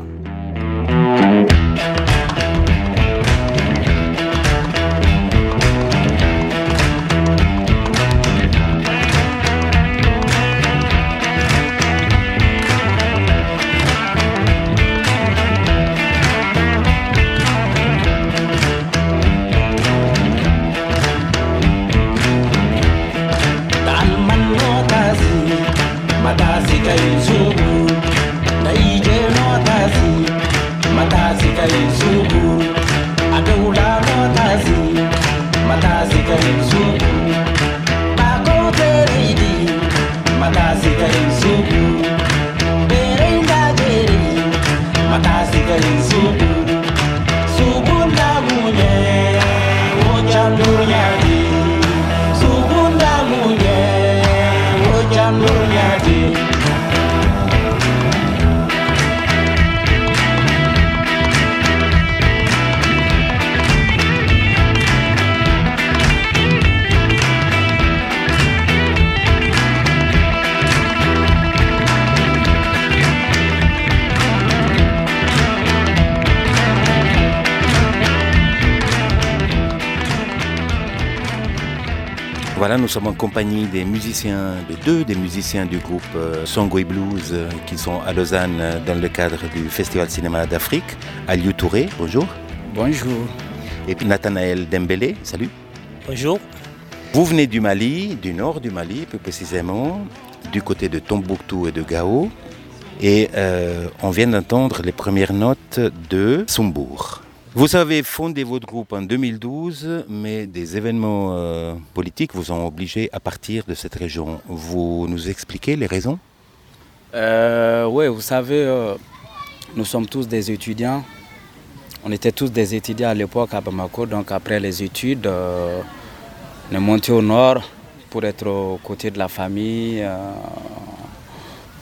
sorriso. Voilà, nous sommes en compagnie des musiciens, de deux des musiciens du groupe euh, Songo Blues euh, qui sont à Lausanne euh, dans le cadre du Festival Cinéma d'Afrique. Aliou Touré, bonjour. Bonjour. Et puis Nathanaël Dembélé, salut. Bonjour. Vous venez du Mali, du nord du Mali plus précisément, du côté de Tombouctou et de Gao. Et euh, on vient d'entendre les premières notes de Sumbour. Vous avez fondé votre groupe en 2012, mais des événements euh, politiques vous ont obligé à partir de cette région. Vous nous expliquez les raisons? Euh, oui, vous savez, euh, nous sommes tous des étudiants. On était tous des étudiants à l'époque à Bamako. Donc après les études, on est monté au nord pour être aux côtés de la famille,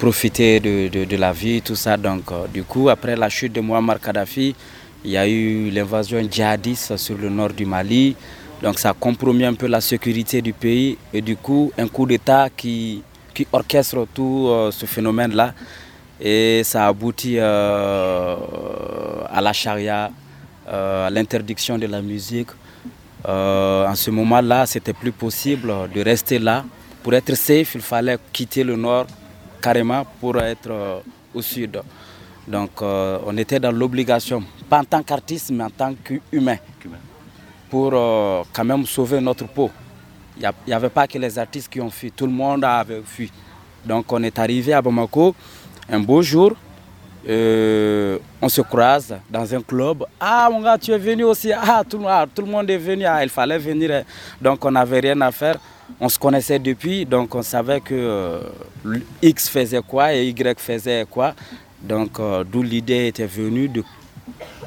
profiter de, de- la vie, tout ça. Donc du coup, après la chute de Muammar Kadhafi, il y a eu l'invasion djihadiste sur le nord du Mali. Donc ça a compromis un peu la sécurité du pays. Et du coup, un coup d'État qui, qui orchestre tout euh, ce phénomène-là. Et ça aboutit euh, à la charia, euh, à l'interdiction de la musique. Euh, en ce moment-là, c'était plus possible de rester là. Pour être safe, il fallait quitter le nord carrément pour être au sud. Donc euh, on était dans l'obligation, pas en tant qu'artiste, mais en tant qu'humain, pour euh, quand même sauver notre peau. Il n'y avait pas que les artistes qui ont fui, tout le monde avait fui. Donc on est arrivé à Bamako un beau jour, euh, on se croise dans un club. Ah mon gars, tu es venu aussi. Ah tout, le- ah, tout le monde est venu. Ah, il fallait venir. Donc on n'avait rien à faire. On se connaissait depuis, donc on savait que euh, X faisait quoi et Y faisait quoi. Donc euh, d'où l'idée était venue de,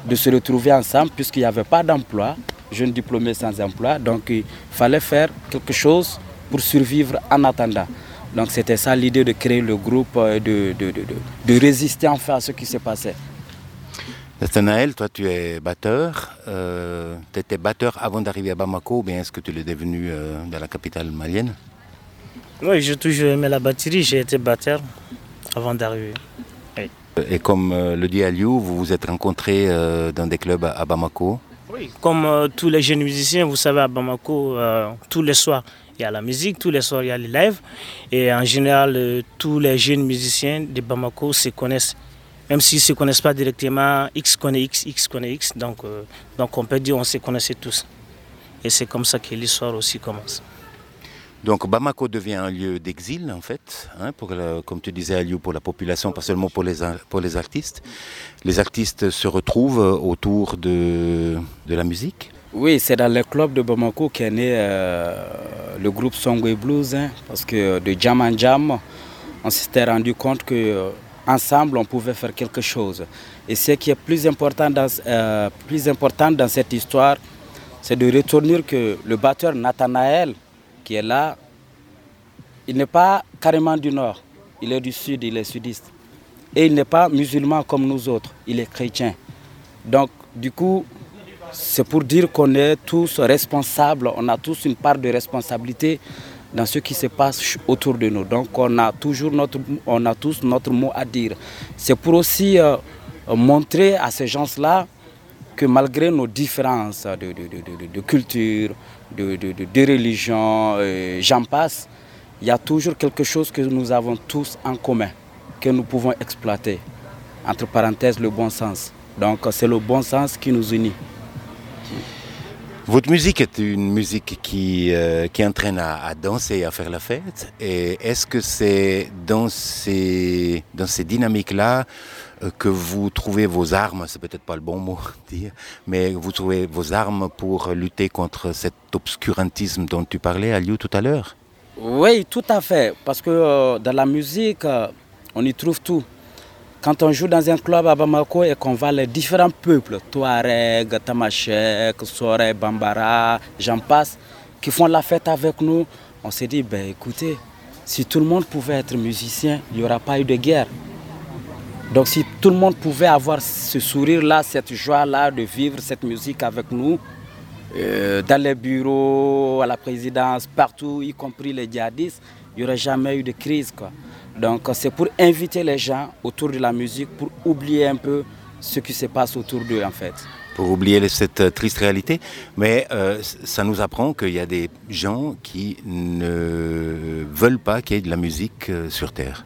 de se retrouver ensemble puisqu'il n'y avait pas d'emploi, jeunes diplômés sans emploi. Donc il fallait faire quelque chose pour survivre en attendant. Donc c'était ça l'idée de créer le groupe, euh, de, de, de, de- de résister enfin à ce qui se passait. Nathanaël, toi tu es batteur. Euh, tu étais batteur avant d'arriver à Bamako ou bien est-ce que tu l'es devenu euh, dans la capitale malienne? Oui, j'ai toujours aimé la batterie, j'ai été batteur avant d'arriver. Et comme euh, le dit Aliou, vous vous êtes rencontrés euh, dans des clubs à, Bamako. Oui, comme euh, tous les jeunes musiciens, vous savez, à Bamako, tous les soirs, il y a la musique, tous les soirs, il y a les lives. Et en général, tous les jeunes musiciens de Bamako se connaissent. Même s'ils ne se connaissent pas directement, X connaît X, X connaît X. Donc, donc on peut dire qu'on se connaissait tous. Et c'est comme ça que l'histoire aussi commence. Donc Bamako devient un lieu d'exil en fait, hein, comme tu disais Aliou, pour la population, pas seulement pour les, artistes. Les artistes se retrouvent euh, autour de, la musique. Oui, c'est dans le club de Bamako qu'est né euh, le groupe Songwe Blues, hein, parce que de Jam en Jam, on s'était rendu compte que euh, ensemble on pouvait faire quelque chose. Et ce qui est plus important dans, euh, cette histoire, c'est de retenir que le batteur Nathanaël, qui est là, il n'est pas carrément du nord, il est du sud, il est sudiste. Et il n'est pas musulman comme nous autres, il est chrétien. Donc, du coup, c'est pour dire qu'on est tous responsables, on a tous une part de responsabilité dans ce qui se passe autour de nous. Donc on a toujours notre, mot à dire. C'est pour aussi euh, montrer à ces gens-là que malgré nos différences de- de- de culture, de, de, de- religion, euh, j'en passe, il y a toujours quelque chose que nous avons tous en commun, que nous pouvons exploiter. Entre parenthèses, le bon sens. Donc c'est le bon sens qui nous unit. Votre musique est une musique qui, euh, qui entraîne à, danser à faire la fête. Et est-ce que c'est dans ces, dans ces dynamiques-là que vous trouvez vos armes, c'est peut-être pas le bon mot dire, mais vous trouvez vos armes pour lutter contre cet obscurantisme dont tu parlais, Aliou, tout à l'heure? Oui, tout à fait. Parce que euh, dans la musique, euh, on y trouve tout. Quand on joue dans un club à Bamako et qu'on voit les différents peuples, Touareg, Tamashek, Sore, Bambara, j'en passe, qui font la fête avec nous, on s'est dit, ben écoutez, si tout le monde pouvait être musicien, il n'y aura pas eu de guerre. Donc si tout le monde pouvait avoir ce sourire-là, cette joie-là de vivre cette musique avec nous, euh, dans les bureaux, à la présidence, partout, y compris les djihadistes, il n'y aurait jamais eu de crise. Quoi. Donc c'est pour inviter les gens autour de la musique, pour oublier un peu ce qui se passe autour d'eux en fait. pour oublier cette euh, triste réalité. Mais euh, ça nous apprend qu'il y a des gens qui ne veulent pas qu'il y ait de la musique sur Terre.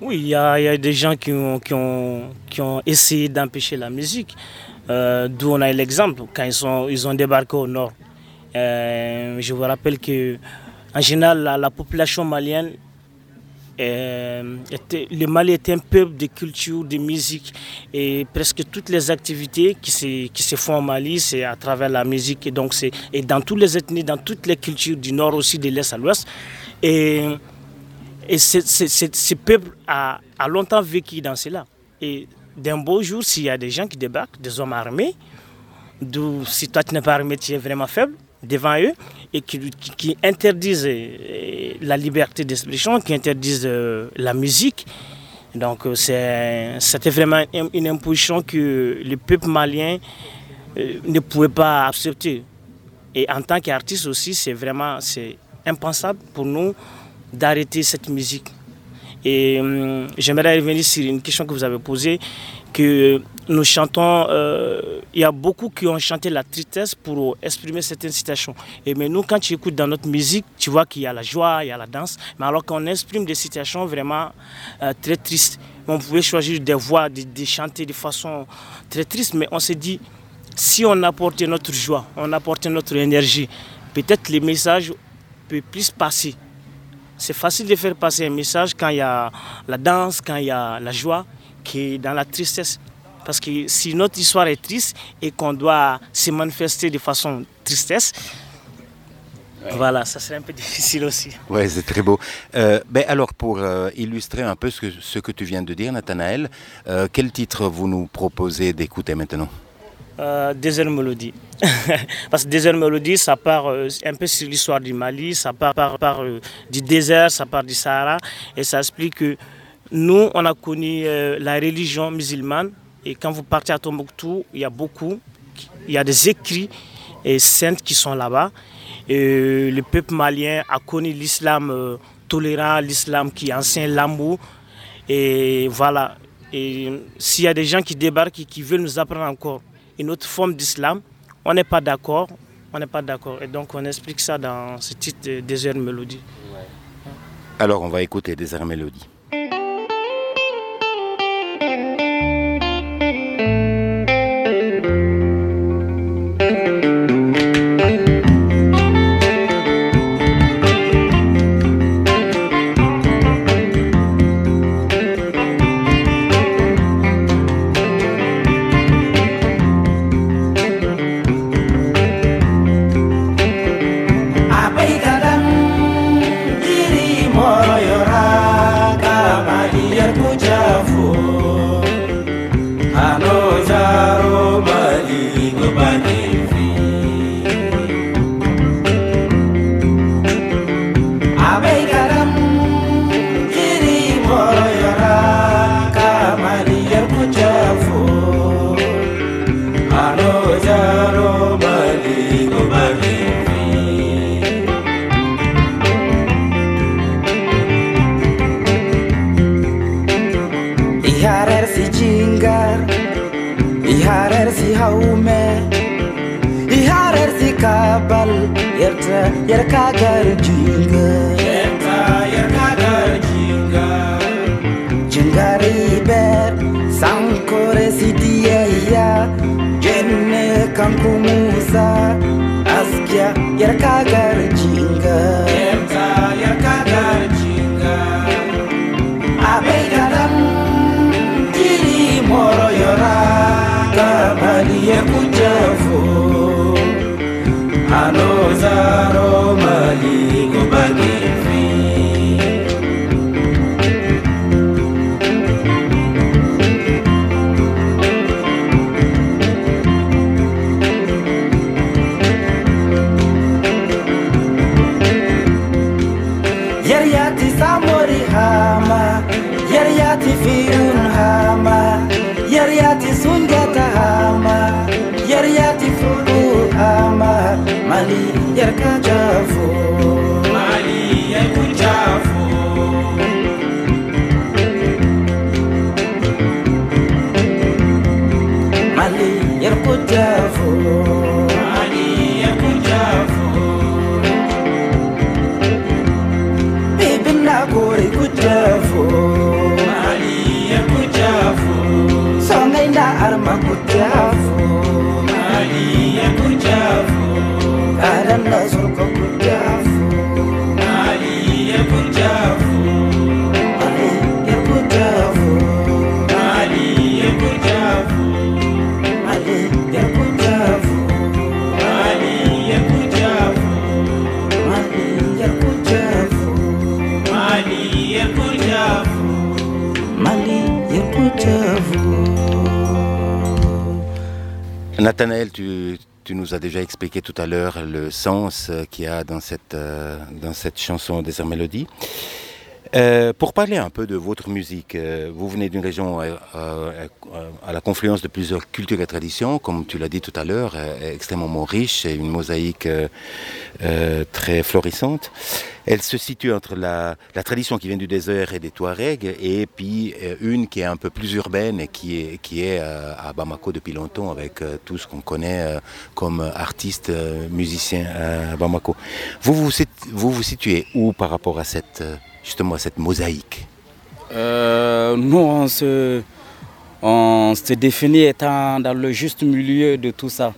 Oui, il y, a, des gens qui ont, qui ont, qui ont essayé d'empêcher la musique. Euh, D'où on a l'exemple quand ils, sont, ils ont débarqué au nord. Euh, je vous rappelle que en général, la, la population malienne, euh, le Mali est un peuple de culture, de musique. Et presque toutes les activités qui se, qui se font au Mali, c'est à travers la musique. Et, donc et dans toutes les ethnies, dans toutes les cultures du nord aussi, de l'est à l'ouest. Et, et ce peuple a, longtemps vécu dans cela. Et d'un beau jour, s'il y a des gens qui débarquent, des hommes armés, d'où si toi tu n'es pas armé, tu es vraiment faible devant eux, et qui, interdisent euh, la liberté d'expression, qui interdisent euh, la musique. Donc euh, c'était vraiment une, imposition que le peuple malien ne pouvait pas accepter. Et en tant qu'artiste aussi, c'est vraiment impensable pour nous d'arrêter cette musique. Et hum, j'aimerais revenir sur une question que vous avez posée, que nous chantons, euh, il y a beaucoup qui ont chanté la tristesse pour exprimer certaines situations. Et mais nous, quand tu écoutes dans notre musique, tu vois qu'il y a la joie, il y a la danse, mais alors qu'on exprime des situations vraiment euh, très tristes. On pouvait choisir des voix, de, de chanter de façon très triste, mais on s'est dit, si on apportait notre joie, on apportait notre énergie, peut-être les messages peuvent plus passer. C'est facile de faire passer un message quand il y a la danse, quand il y a la joie, qui est dans la tristesse. Parce que si notre histoire est triste et qu'on doit se manifester de façon tristesse, voilà, ça serait un peu (laughs) difficile aussi. Ouais, c'est très beau. Euh, ben alors, pour euh, illustrer un peu ce que, ce que tu viens de dire, Nathanaël, euh, quel titre vous nous proposez d'écouter maintenant? Euh, Désert Mélodie. (laughs) Parce que Désert Mélodie, ça part euh, un peu sur l'histoire du Mali, ça part, part- part, euh, du désert, ça part du Sahara, et ça explique que nous, on a connu euh, la religion musulmane, et quand vous partez à Tombouctou, il y a beaucoup, il y a des écrits et saints qui sont là-bas. Et le peuple malien a connu l'islam tolérant, l'islam qui enseigne l'amour. Et voilà. Et s'il y a des gens qui débarquent et qui veulent nous apprendre encore une autre forme d'islam, on n'est pas d'accord. On n'est pas d'accord. Et donc on explique ça dans ce titre Désert Mélodie. Alors, on va écouter des airs Nathanaël, tu, nous as déjà expliqué tout à l'heure le sens euh, qu'il y a dans cette, euh, dans cette chanson des Mélodies. Euh, pour parler un peu de votre musique, euh, vous venez d'une région euh, à la confluence de plusieurs cultures et traditions, comme tu l'as dit tout à l'heure, extrêmement riche et une mosaïque très florissante. Elle se situe entre la, tradition qui vient du désert et des Touaregs et puis une qui est un peu plus urbaine et qui est, à Bamako depuis longtemps avec tout ce qu'on connaît comme artiste, musicien à Bamako. Vous vous, vous vous situez où par rapport à cette, justement cette mosaïque Euh, nous, on se, on se définit étant dans le juste milieu de tout ça.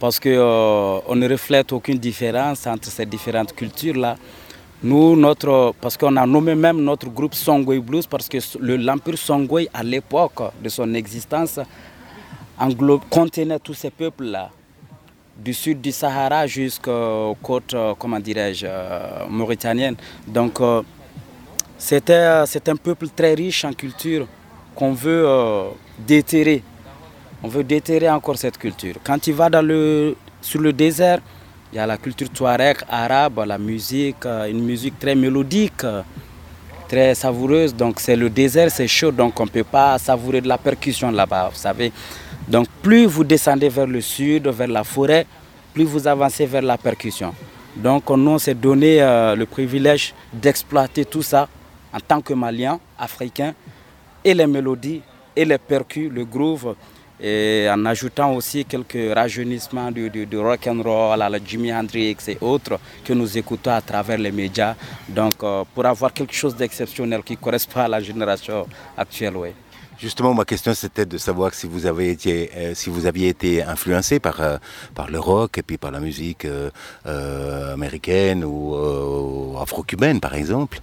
Parce qu'on on ne reflète aucune différence entre ces différentes cultures-là. Nous, notre, parce qu'on a nommé même notre groupe Songoy Blues, parce que le- l'Empire Songoy, à l'époque de son existence, contenait tous ces peuples-là du sud du Sahara jusqu'aux côtes, euh, comment dirais-je, euh, mauritaniennes. Donc, euh, c'est un peuple très riche en culture qu'on veut euh, déterrer. On veut déterrer encore cette culture. Quand tu vas dans le, sur le désert, il y a la culture touareg, arabe, la musique, euh, une musique très mélodique, euh, très savoureuse. Donc c'est le désert, c'est chaud, donc on ne peut pas savourer de la percussion là-bas, vous savez. Donc plus vous descendez vers le sud, vers la forêt, plus vous avancez vers la percussion. Donc on s'est donné euh, le privilège d'exploiter tout ça en tant que Malien, Africain, et les mélodies, et les percus, le groove, et en ajoutant aussi quelques rajeunissements de rock and roll à la Jimi Hendrix et autres que nous écoutons à travers les médias. Donc euh, pour avoir quelque chose d'exceptionnel qui correspond à la génération actuelle. Justement, ma question c'était de savoir si vous avez été, euh, aviez été influencé par euh, par le rock et puis par la musique américaine ou afro-cubaine, par exemple.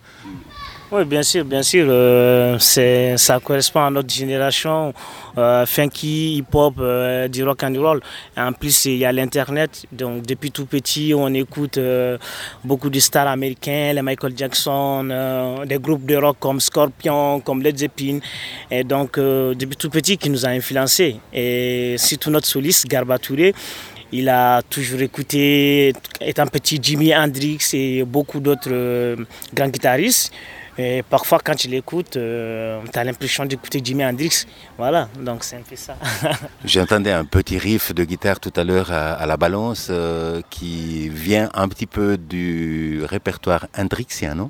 Oui, bien sûr, bien sûr. euh, ça correspond à notre génération, euh, funky, hip-hop, euh, du rock and roll. En plus, il y a l'Internet. Donc, depuis tout petit, on écoute beaucoup de stars américains, les Michael Jackson, des groupes de rock comme Scorpion, comme Led Zeppelin. Et donc, depuis tout petit, qui nous a influencés. Et surtout notre soliste, Garba Touré. Il a toujours écouté, étant petit, Jimi Hendrix et beaucoup d'autres grands guitaristes. Et parfois, quand tu l'écoutes, euh, tu as l'impression d'écouter Jimi Hendrix. Voilà, donc c'est un peu ça. (laughs) J'entendais un petit riff de guitare tout à l'heure à, à la balance euh, qui vient un petit peu du répertoire hendrixien, non?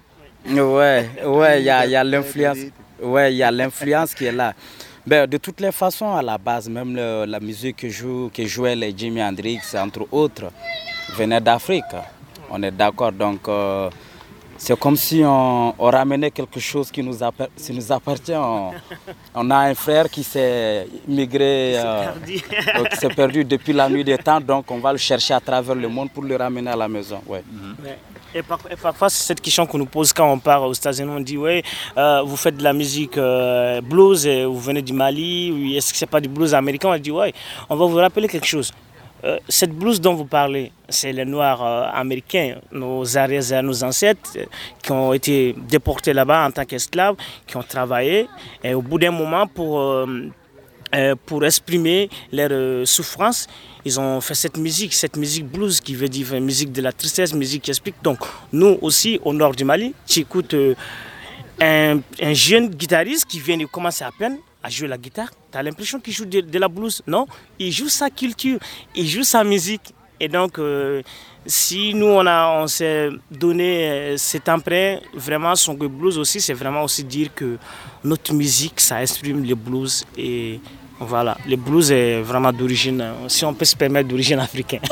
Ouais, ouais, il y a, il y a l'influence. Ouais, il y a l'influence qui est là. Ben, de toutes les façons, à la base, même le- la musique que, joue, que jouaient les Jimi Hendrix, entre autres, venait d'Afrique. On est d'accord. Donc, euh, c'est comme si on, on ramenait quelque chose qui nous, appa- qui nous appartient. On, (laughs) on a un frère qui s'est migré, euh, qui (laughs) s'est perdu depuis la nuit des temps. Donc, on va le chercher à travers le monde pour le ramener à la maison. Ouais. Ouais. Et, par- et parfois, c'est cette question qu'on nous pose quand on part aux États-Unis. On dit Oui, euh, vous faites de la musique euh, blues, et vous venez du Mali, est-ce que c'est pas du blues américain? On dit Oui, on va vous rappeler quelque chose. Euh, cette blues dont vous parlez, c'est les Noirs euh, américains, nos arrières, nos ancêtres, euh, qui ont été déportés là-bas en tant qu'esclaves, qui ont travaillé. Et au bout d'un moment, pour, pour exprimer leurs euh, souffrances, ils ont fait cette musique, cette musique blues qui veut dire musique de la tristesse, musique qui explique. Donc, nous aussi, au nord du Mali, euh, un, un jeune guitariste qui vient de commencer à peine à jouer la guitare. Tu as l'impression qu'il joue de, la blues. Non, il joue sa culture, il joue sa musique. Et donc, euh, si nous, on, on s'est donné euh, cet emprunt, vraiment, son blues aussi, c'est vraiment aussi dire que notre musique, ça exprime le blues. Et voilà, le blues est vraiment d'origine, si on peut se permettre, d'origine africaine. (laughs)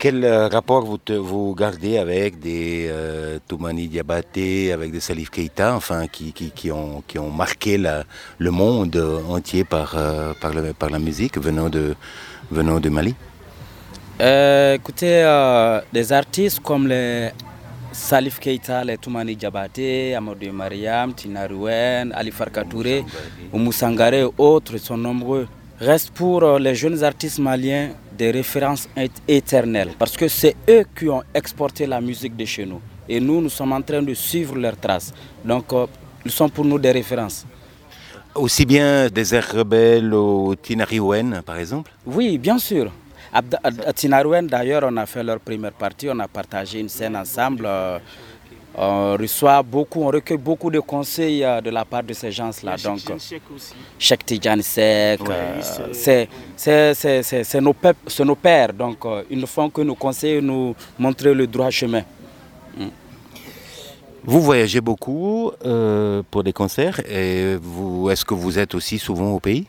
Quel euh, rapport vous, te- vous gardez avec des euh, Toumani Diabaté, avec des Salif Keita, enfin, qui, qui, qui ont, qui ont marqué la- le monde entier par, euh, par, le- par la musique venant de, venant de Mali? Euh, écoutez, des artistes comme les Salif Keita, les Toumani Diabaté, Amadou Mariam, Tina Rouen, Ali Farka Touré, Oumou Sangare et autres sont nombreux. Reste pour les jeunes artistes maliens des références éternelles parce que c'est eux qui ont exporté la musique de chez nous. Et nous, nous sommes en train de suivre leurs traces. Donc, euh, ils sont pour nous des références. Aussi bien des airs rebelles au Tinariwen, par exemple Oui, bien sûr. Abda- à Tinarouen, d'ailleurs, on a fait leur première partie, on a partagé une scène ensemble. euh, on reçoit beaucoup, on recueille beaucoup de conseils euh, de la part de ces gens-là. Donc, Cheikh Tidjane Seck, euh, c'est- c'est c'est- c'est- c'est nos, pep- c'est nos pères. Donc, euh, ils ne font que nous conseiller, nous montrer le droit chemin. Vous voyagez beaucoup euh, pour des concerts et vous, est-ce que vous êtes aussi souvent au pays?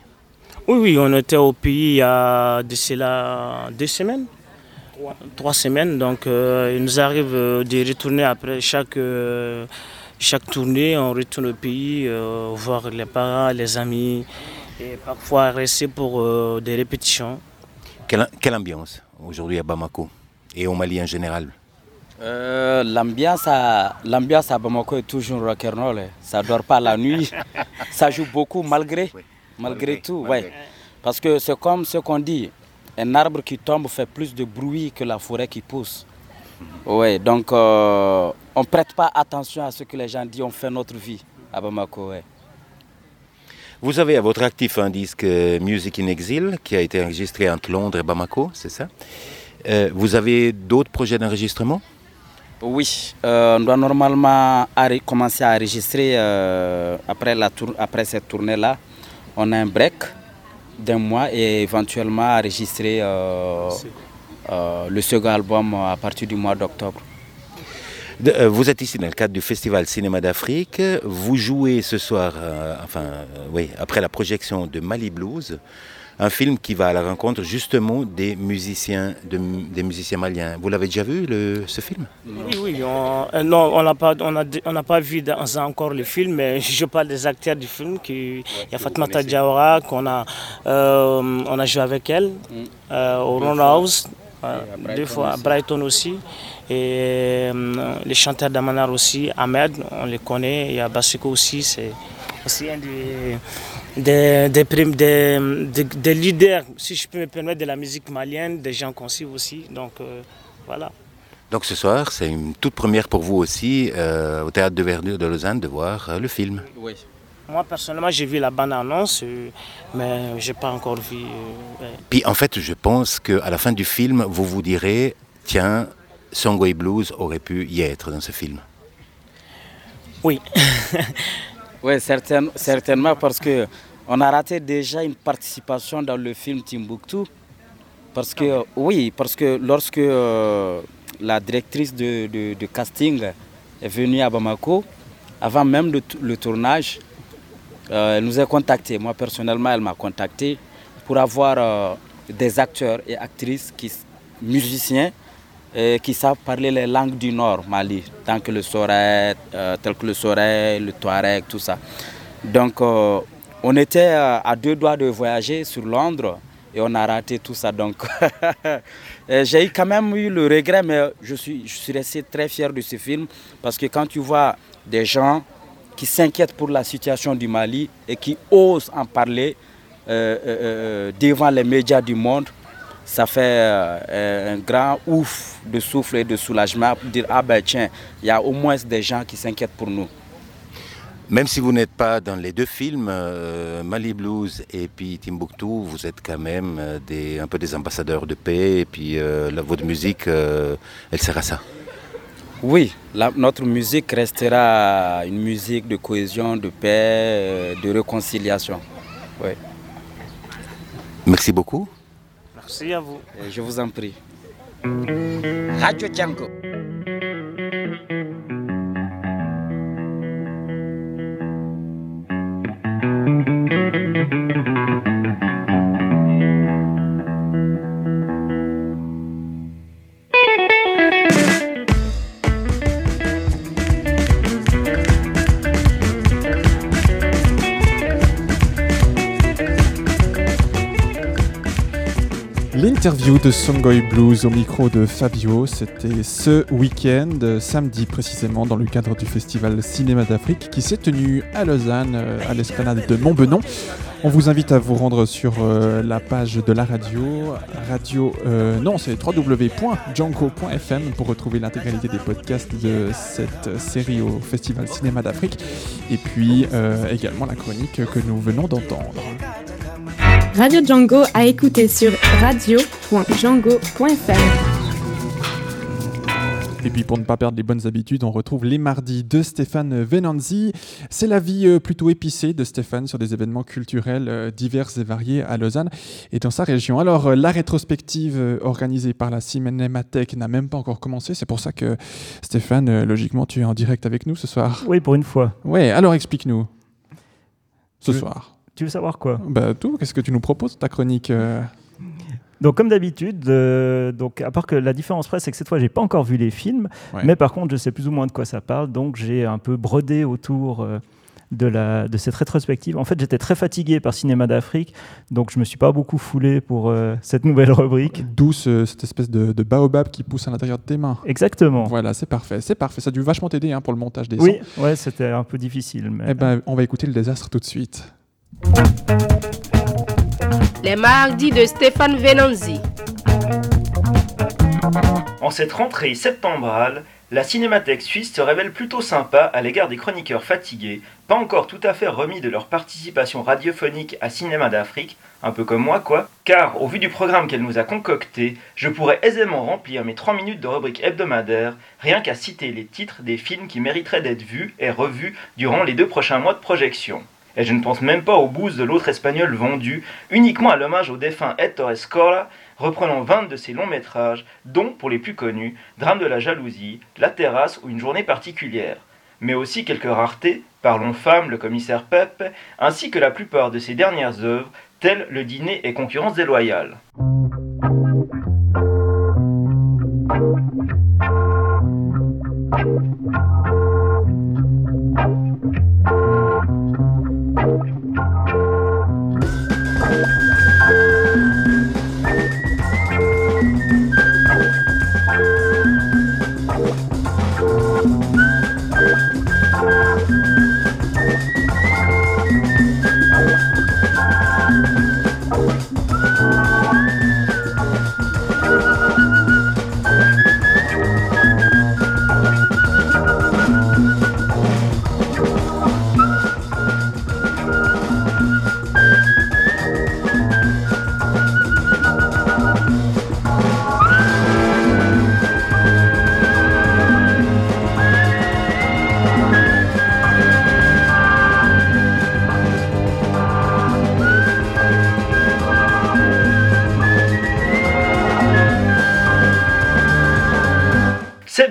Oui, oui, on était au pays il y a de cela deux semaines, trois semaines. Donc, euh, il nous arrive euh, de retourner après chaque, euh, chaque tournée. On retourne au pays, euh, voir les parents, les amis, et parfois rester pour euh, des répétitions. quelle, quelle ambiance aujourd'hui à Bamako et au Mali en général? Euh, l'ambiance à l'ambiance à Bamako est toujours rock'n'roll. hein. Ça dort pas la nuit. (laughs) Ça joue beaucoup malgré malgré tout. Ouais. Parce que c'est comme ce qu'on dit. Un arbre qui tombe fait plus de bruit que la forêt qui pousse. Ouais, donc euh, on prête pas attention à ce que les gens disent. On fait notre vie à Bamako. ouais. Vous avez à votre actif un disque euh, Music in Exile qui a été enregistré entre Londres et Bamako, c'est ça? Euh, Vous avez d'autres projets d'enregistrement? Oui, euh, on doit normalement commencer à enregistrer après, la tour- après cette tournée-là. On a un break d'un mois et éventuellement enregistrer euh, euh, le second album à partir du mois d'octobre. Euh, Vous êtes ici dans le cadre du Festival Cinéma d'Afrique. Vous jouez ce soir, enfin, oui, après la projection de Mali Blues, un film qui va à la rencontre justement des musiciens, de- des musiciens maliens. Vous l'avez déjà vu le- ce film? Oui, oui, on, euh, non, on n'a pas, on a, on n'a pas vu dans- encore le film, mais (laughs) je parle des acteurs du film. qui- Il y a Fatmata Diawara, qu'on a, euh, on a joué avec elle euh, au Roundhouse, euh, deux fois, à Brighton aussi. Et euh, les chanteurs d'Amanar aussi, Ahmed, on les connaît. Il y a Bassiko aussi, c'est aussi un des, des, des, prim- des, des- des leaders, si je peux me permettre, de la musique malienne, des gens qu'on suit aussi. Donc euh, voilà. Donc ce soir, c'est une toute première pour vous aussi euh, au Théâtre de Verdure de Lausanne de voir euh, le film. Oui. Moi, personnellement, j'ai vu la bande-annonce, euh, mais je n'ai pas encore vu. euh, ouais. Puis en fait, je pense qu'à la fin du film, vous vous direz, tiens, Songway Blues aurait pu y être dans ce film. Oui. (laughs) Oui, certain- certainement parce que on a raté déjà une participation dans le film Timbuktu. Parce que, oui, parce que lorsque euh, la directrice de, casting est venue à Bamako, avant même le, le tournage, euh, elle nous a contactés. Moi, personnellement, elle m'a contacté pour avoir euh, des acteurs et actrices, qui, musiciens, qui savent parler les langues du Nord, Mali, tant que le Soret, euh, tel que le Soret, le Touareg, tout ça. Donc, euh, on était euh, à deux doigts de voyager sur Londres et on a raté tout ça. Donc, (laughs) j'ai quand même eu le regret, mais je suis, je suis resté très fier de ce film parce que quand tu vois des gens qui s'inquiètent pour la situation du Mali et qui osent en parler euh, devant les médias du monde, ça fait euh, un grand ouf de souffle et de soulagement pour dire ah ben tiens, il y a au moins des gens qui s'inquiètent pour nous. Même si vous n'êtes pas dans les deux films, euh, Mali Blues et puis Timbuktu, vous êtes quand même euh, des, un peu des ambassadeurs de paix et puis euh, la, votre musique, elle sert à ça. Oui, la- notre musique restera une musique de cohésion, de paix, de réconciliation. Oui. Merci beaucoup. Merci à vous. Et je vous en prie. Radio Django. L'interview de Songoy Blues au micro de Fabio, c'était ce week-end, samedi précisément, dans le cadre du festival Cinéma d'Afrique qui s'est tenu à Lausanne, euh, à l'esplanade de Montbenon. On vous invite à vous rendre sur euh, la page de la radio, radio, euh, non, c'est www.janko.fm pour retrouver l'intégralité des podcasts de cette série au Festival Cinéma d'Afrique et puis également la chronique que nous venons d'entendre. Radio Django à écouter sur radio.django.fr. Et puis pour ne pas perdre les bonnes habitudes, on retrouve les mardis de Stéphane Venanzi. C'est la vie euh, plutôt épicée de Stéphane sur des événements culturels euh, divers et variés à Lausanne et dans sa région. Alors euh, la rétrospective organisée par la Cinémathèque n'a même pas encore commencé. C'est pour ça que Stéphane, logiquement, tu es en direct avec nous ce soir. Oui, pour une fois. Ouais, alors explique-nous. Ce soir. Tu veux savoir quoi? Bah tout, qu'est-ce que tu nous proposes ta chronique euh? Donc comme d'habitude, euh, donc à part que la différence près, c'est que cette fois j'ai pas encore vu les films, Ouais. mais par contre je sais plus ou moins de quoi ça parle, donc j'ai un peu brodé autour euh, de la de cette rétrospective. En fait, j'étais très fatigué par Cinéma d'Afrique, donc je me suis pas beaucoup foulé pour euh, cette nouvelle rubrique. D'où ce- cette espèce de, de baobab qui pousse à l'intérieur de tes mains. Exactement. Voilà, c'est parfait, c'est parfait. Ça a dû vachement t'aider hein, pour le montage des Oui, sons. ouais, c'était un peu difficile, mais Eh ben, on va écouter le désastre tout de suite. Les mardis de Stéphane Venanzi. En cette rentrée septembrale, la Cinémathèque suisse se révèle plutôt sympa à l'égard des chroniqueurs fatigués, pas encore tout à fait remis de leur participation radiophonique à Cinéma d'Afrique, un peu comme moi quoi, car au vu du programme qu'elle nous a concocté, je pourrais aisément remplir mes 3 minutes de rubrique hebdomadaire, rien qu'à citer les titres des films qui mériteraient d'être vus et revus durant les deux prochains mois de projection. Et je ne pense même pas au boost de l'autre espagnol vendu, uniquement à l'hommage au défunt Ettore Scola, reprenant 20 de ses longs métrages, dont, pour les plus connus, Drame de la jalousie, La terrasse ou Une journée particulière. Mais aussi quelques raretés, Parlons femmes, Le commissaire Pep, ainsi que la plupart de ses dernières œuvres, telles Le dîner et concurrence déloyale.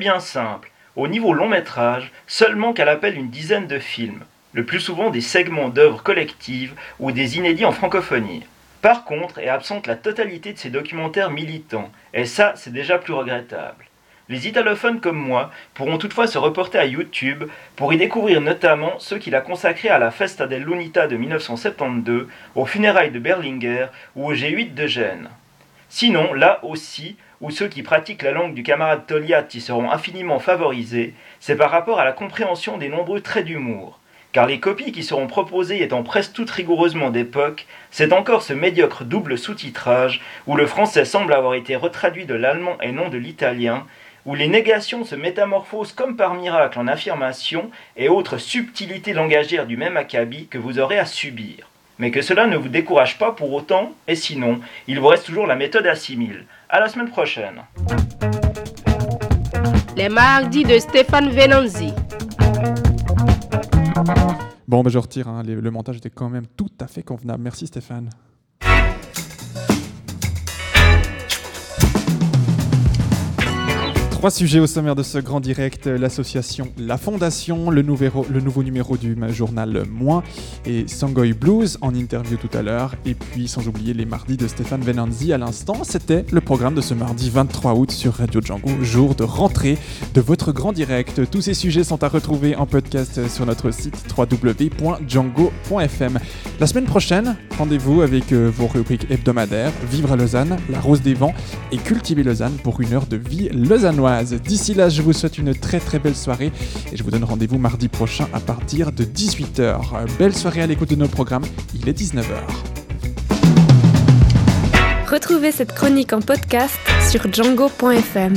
Bien simple. Au niveau long métrage, seulement qu'elle appelle une dizaine de films, le plus souvent des segments d'œuvres collectives ou des inédits en francophonie. Par contre, est absente la totalité de ces documentaires militants, et ça, c'est déjà plus regrettable. Les italophones comme moi pourront toutefois se reporter à YouTube pour y découvrir notamment ceux qu'il a consacrés à la Festa dell'Unità de 1972, aux funérailles de Berlinguer ou au G8 de Gênes. Sinon, là aussi, où ceux qui pratiquent la langue du camarade Togliatti seront infiniment favorisés, c'est par rapport à la compréhension des nombreux traits d'humour. Car les copies qui seront proposées étant presque toutes rigoureusement d'époque, c'est encore ce médiocre double sous-titrage, où le français semble avoir été retraduit de l'allemand et non de l'italien, où les négations se métamorphosent comme par miracle en affirmations et autres subtilités langagières du même acabit que vous aurez à subir. Mais que cela ne vous décourage pas pour autant, et sinon, il vous reste toujours la méthode assimile. À la semaine prochaine. Les mardis de Stéphane Venanzi. Bon, ben je retire, hein, les- le montage était quand même tout à fait convenable. Merci Stéphane. Trois sujets au sommaire de ce grand direct l'association La Fondation, le, nouveau, numéro du journal Moins et Sangoy Blues en interview tout à l'heure. Et puis, sans oublier les mardis de Stéphane Venanzi à l'instant. C'était le programme de ce mardi 23 août sur Radio Django, jour de rentrée de votre grand direct. Tous ces sujets sont à retrouver en podcast sur notre site www.django.fm. La semaine prochaine, rendez-vous avec euh, vos rubriques hebdomadaires Vivre à Lausanne, La Rose des Vents et Cultiver Lausanne pour une heure de vie lausannoise. D'ici là, je vous souhaite une très très belle soirée et je vous donne rendez-vous mardi prochain à partir de 18h. Belle soirée à l'écoute de nos programmes, il est 19h. Retrouvez cette chronique en podcast sur django.fm.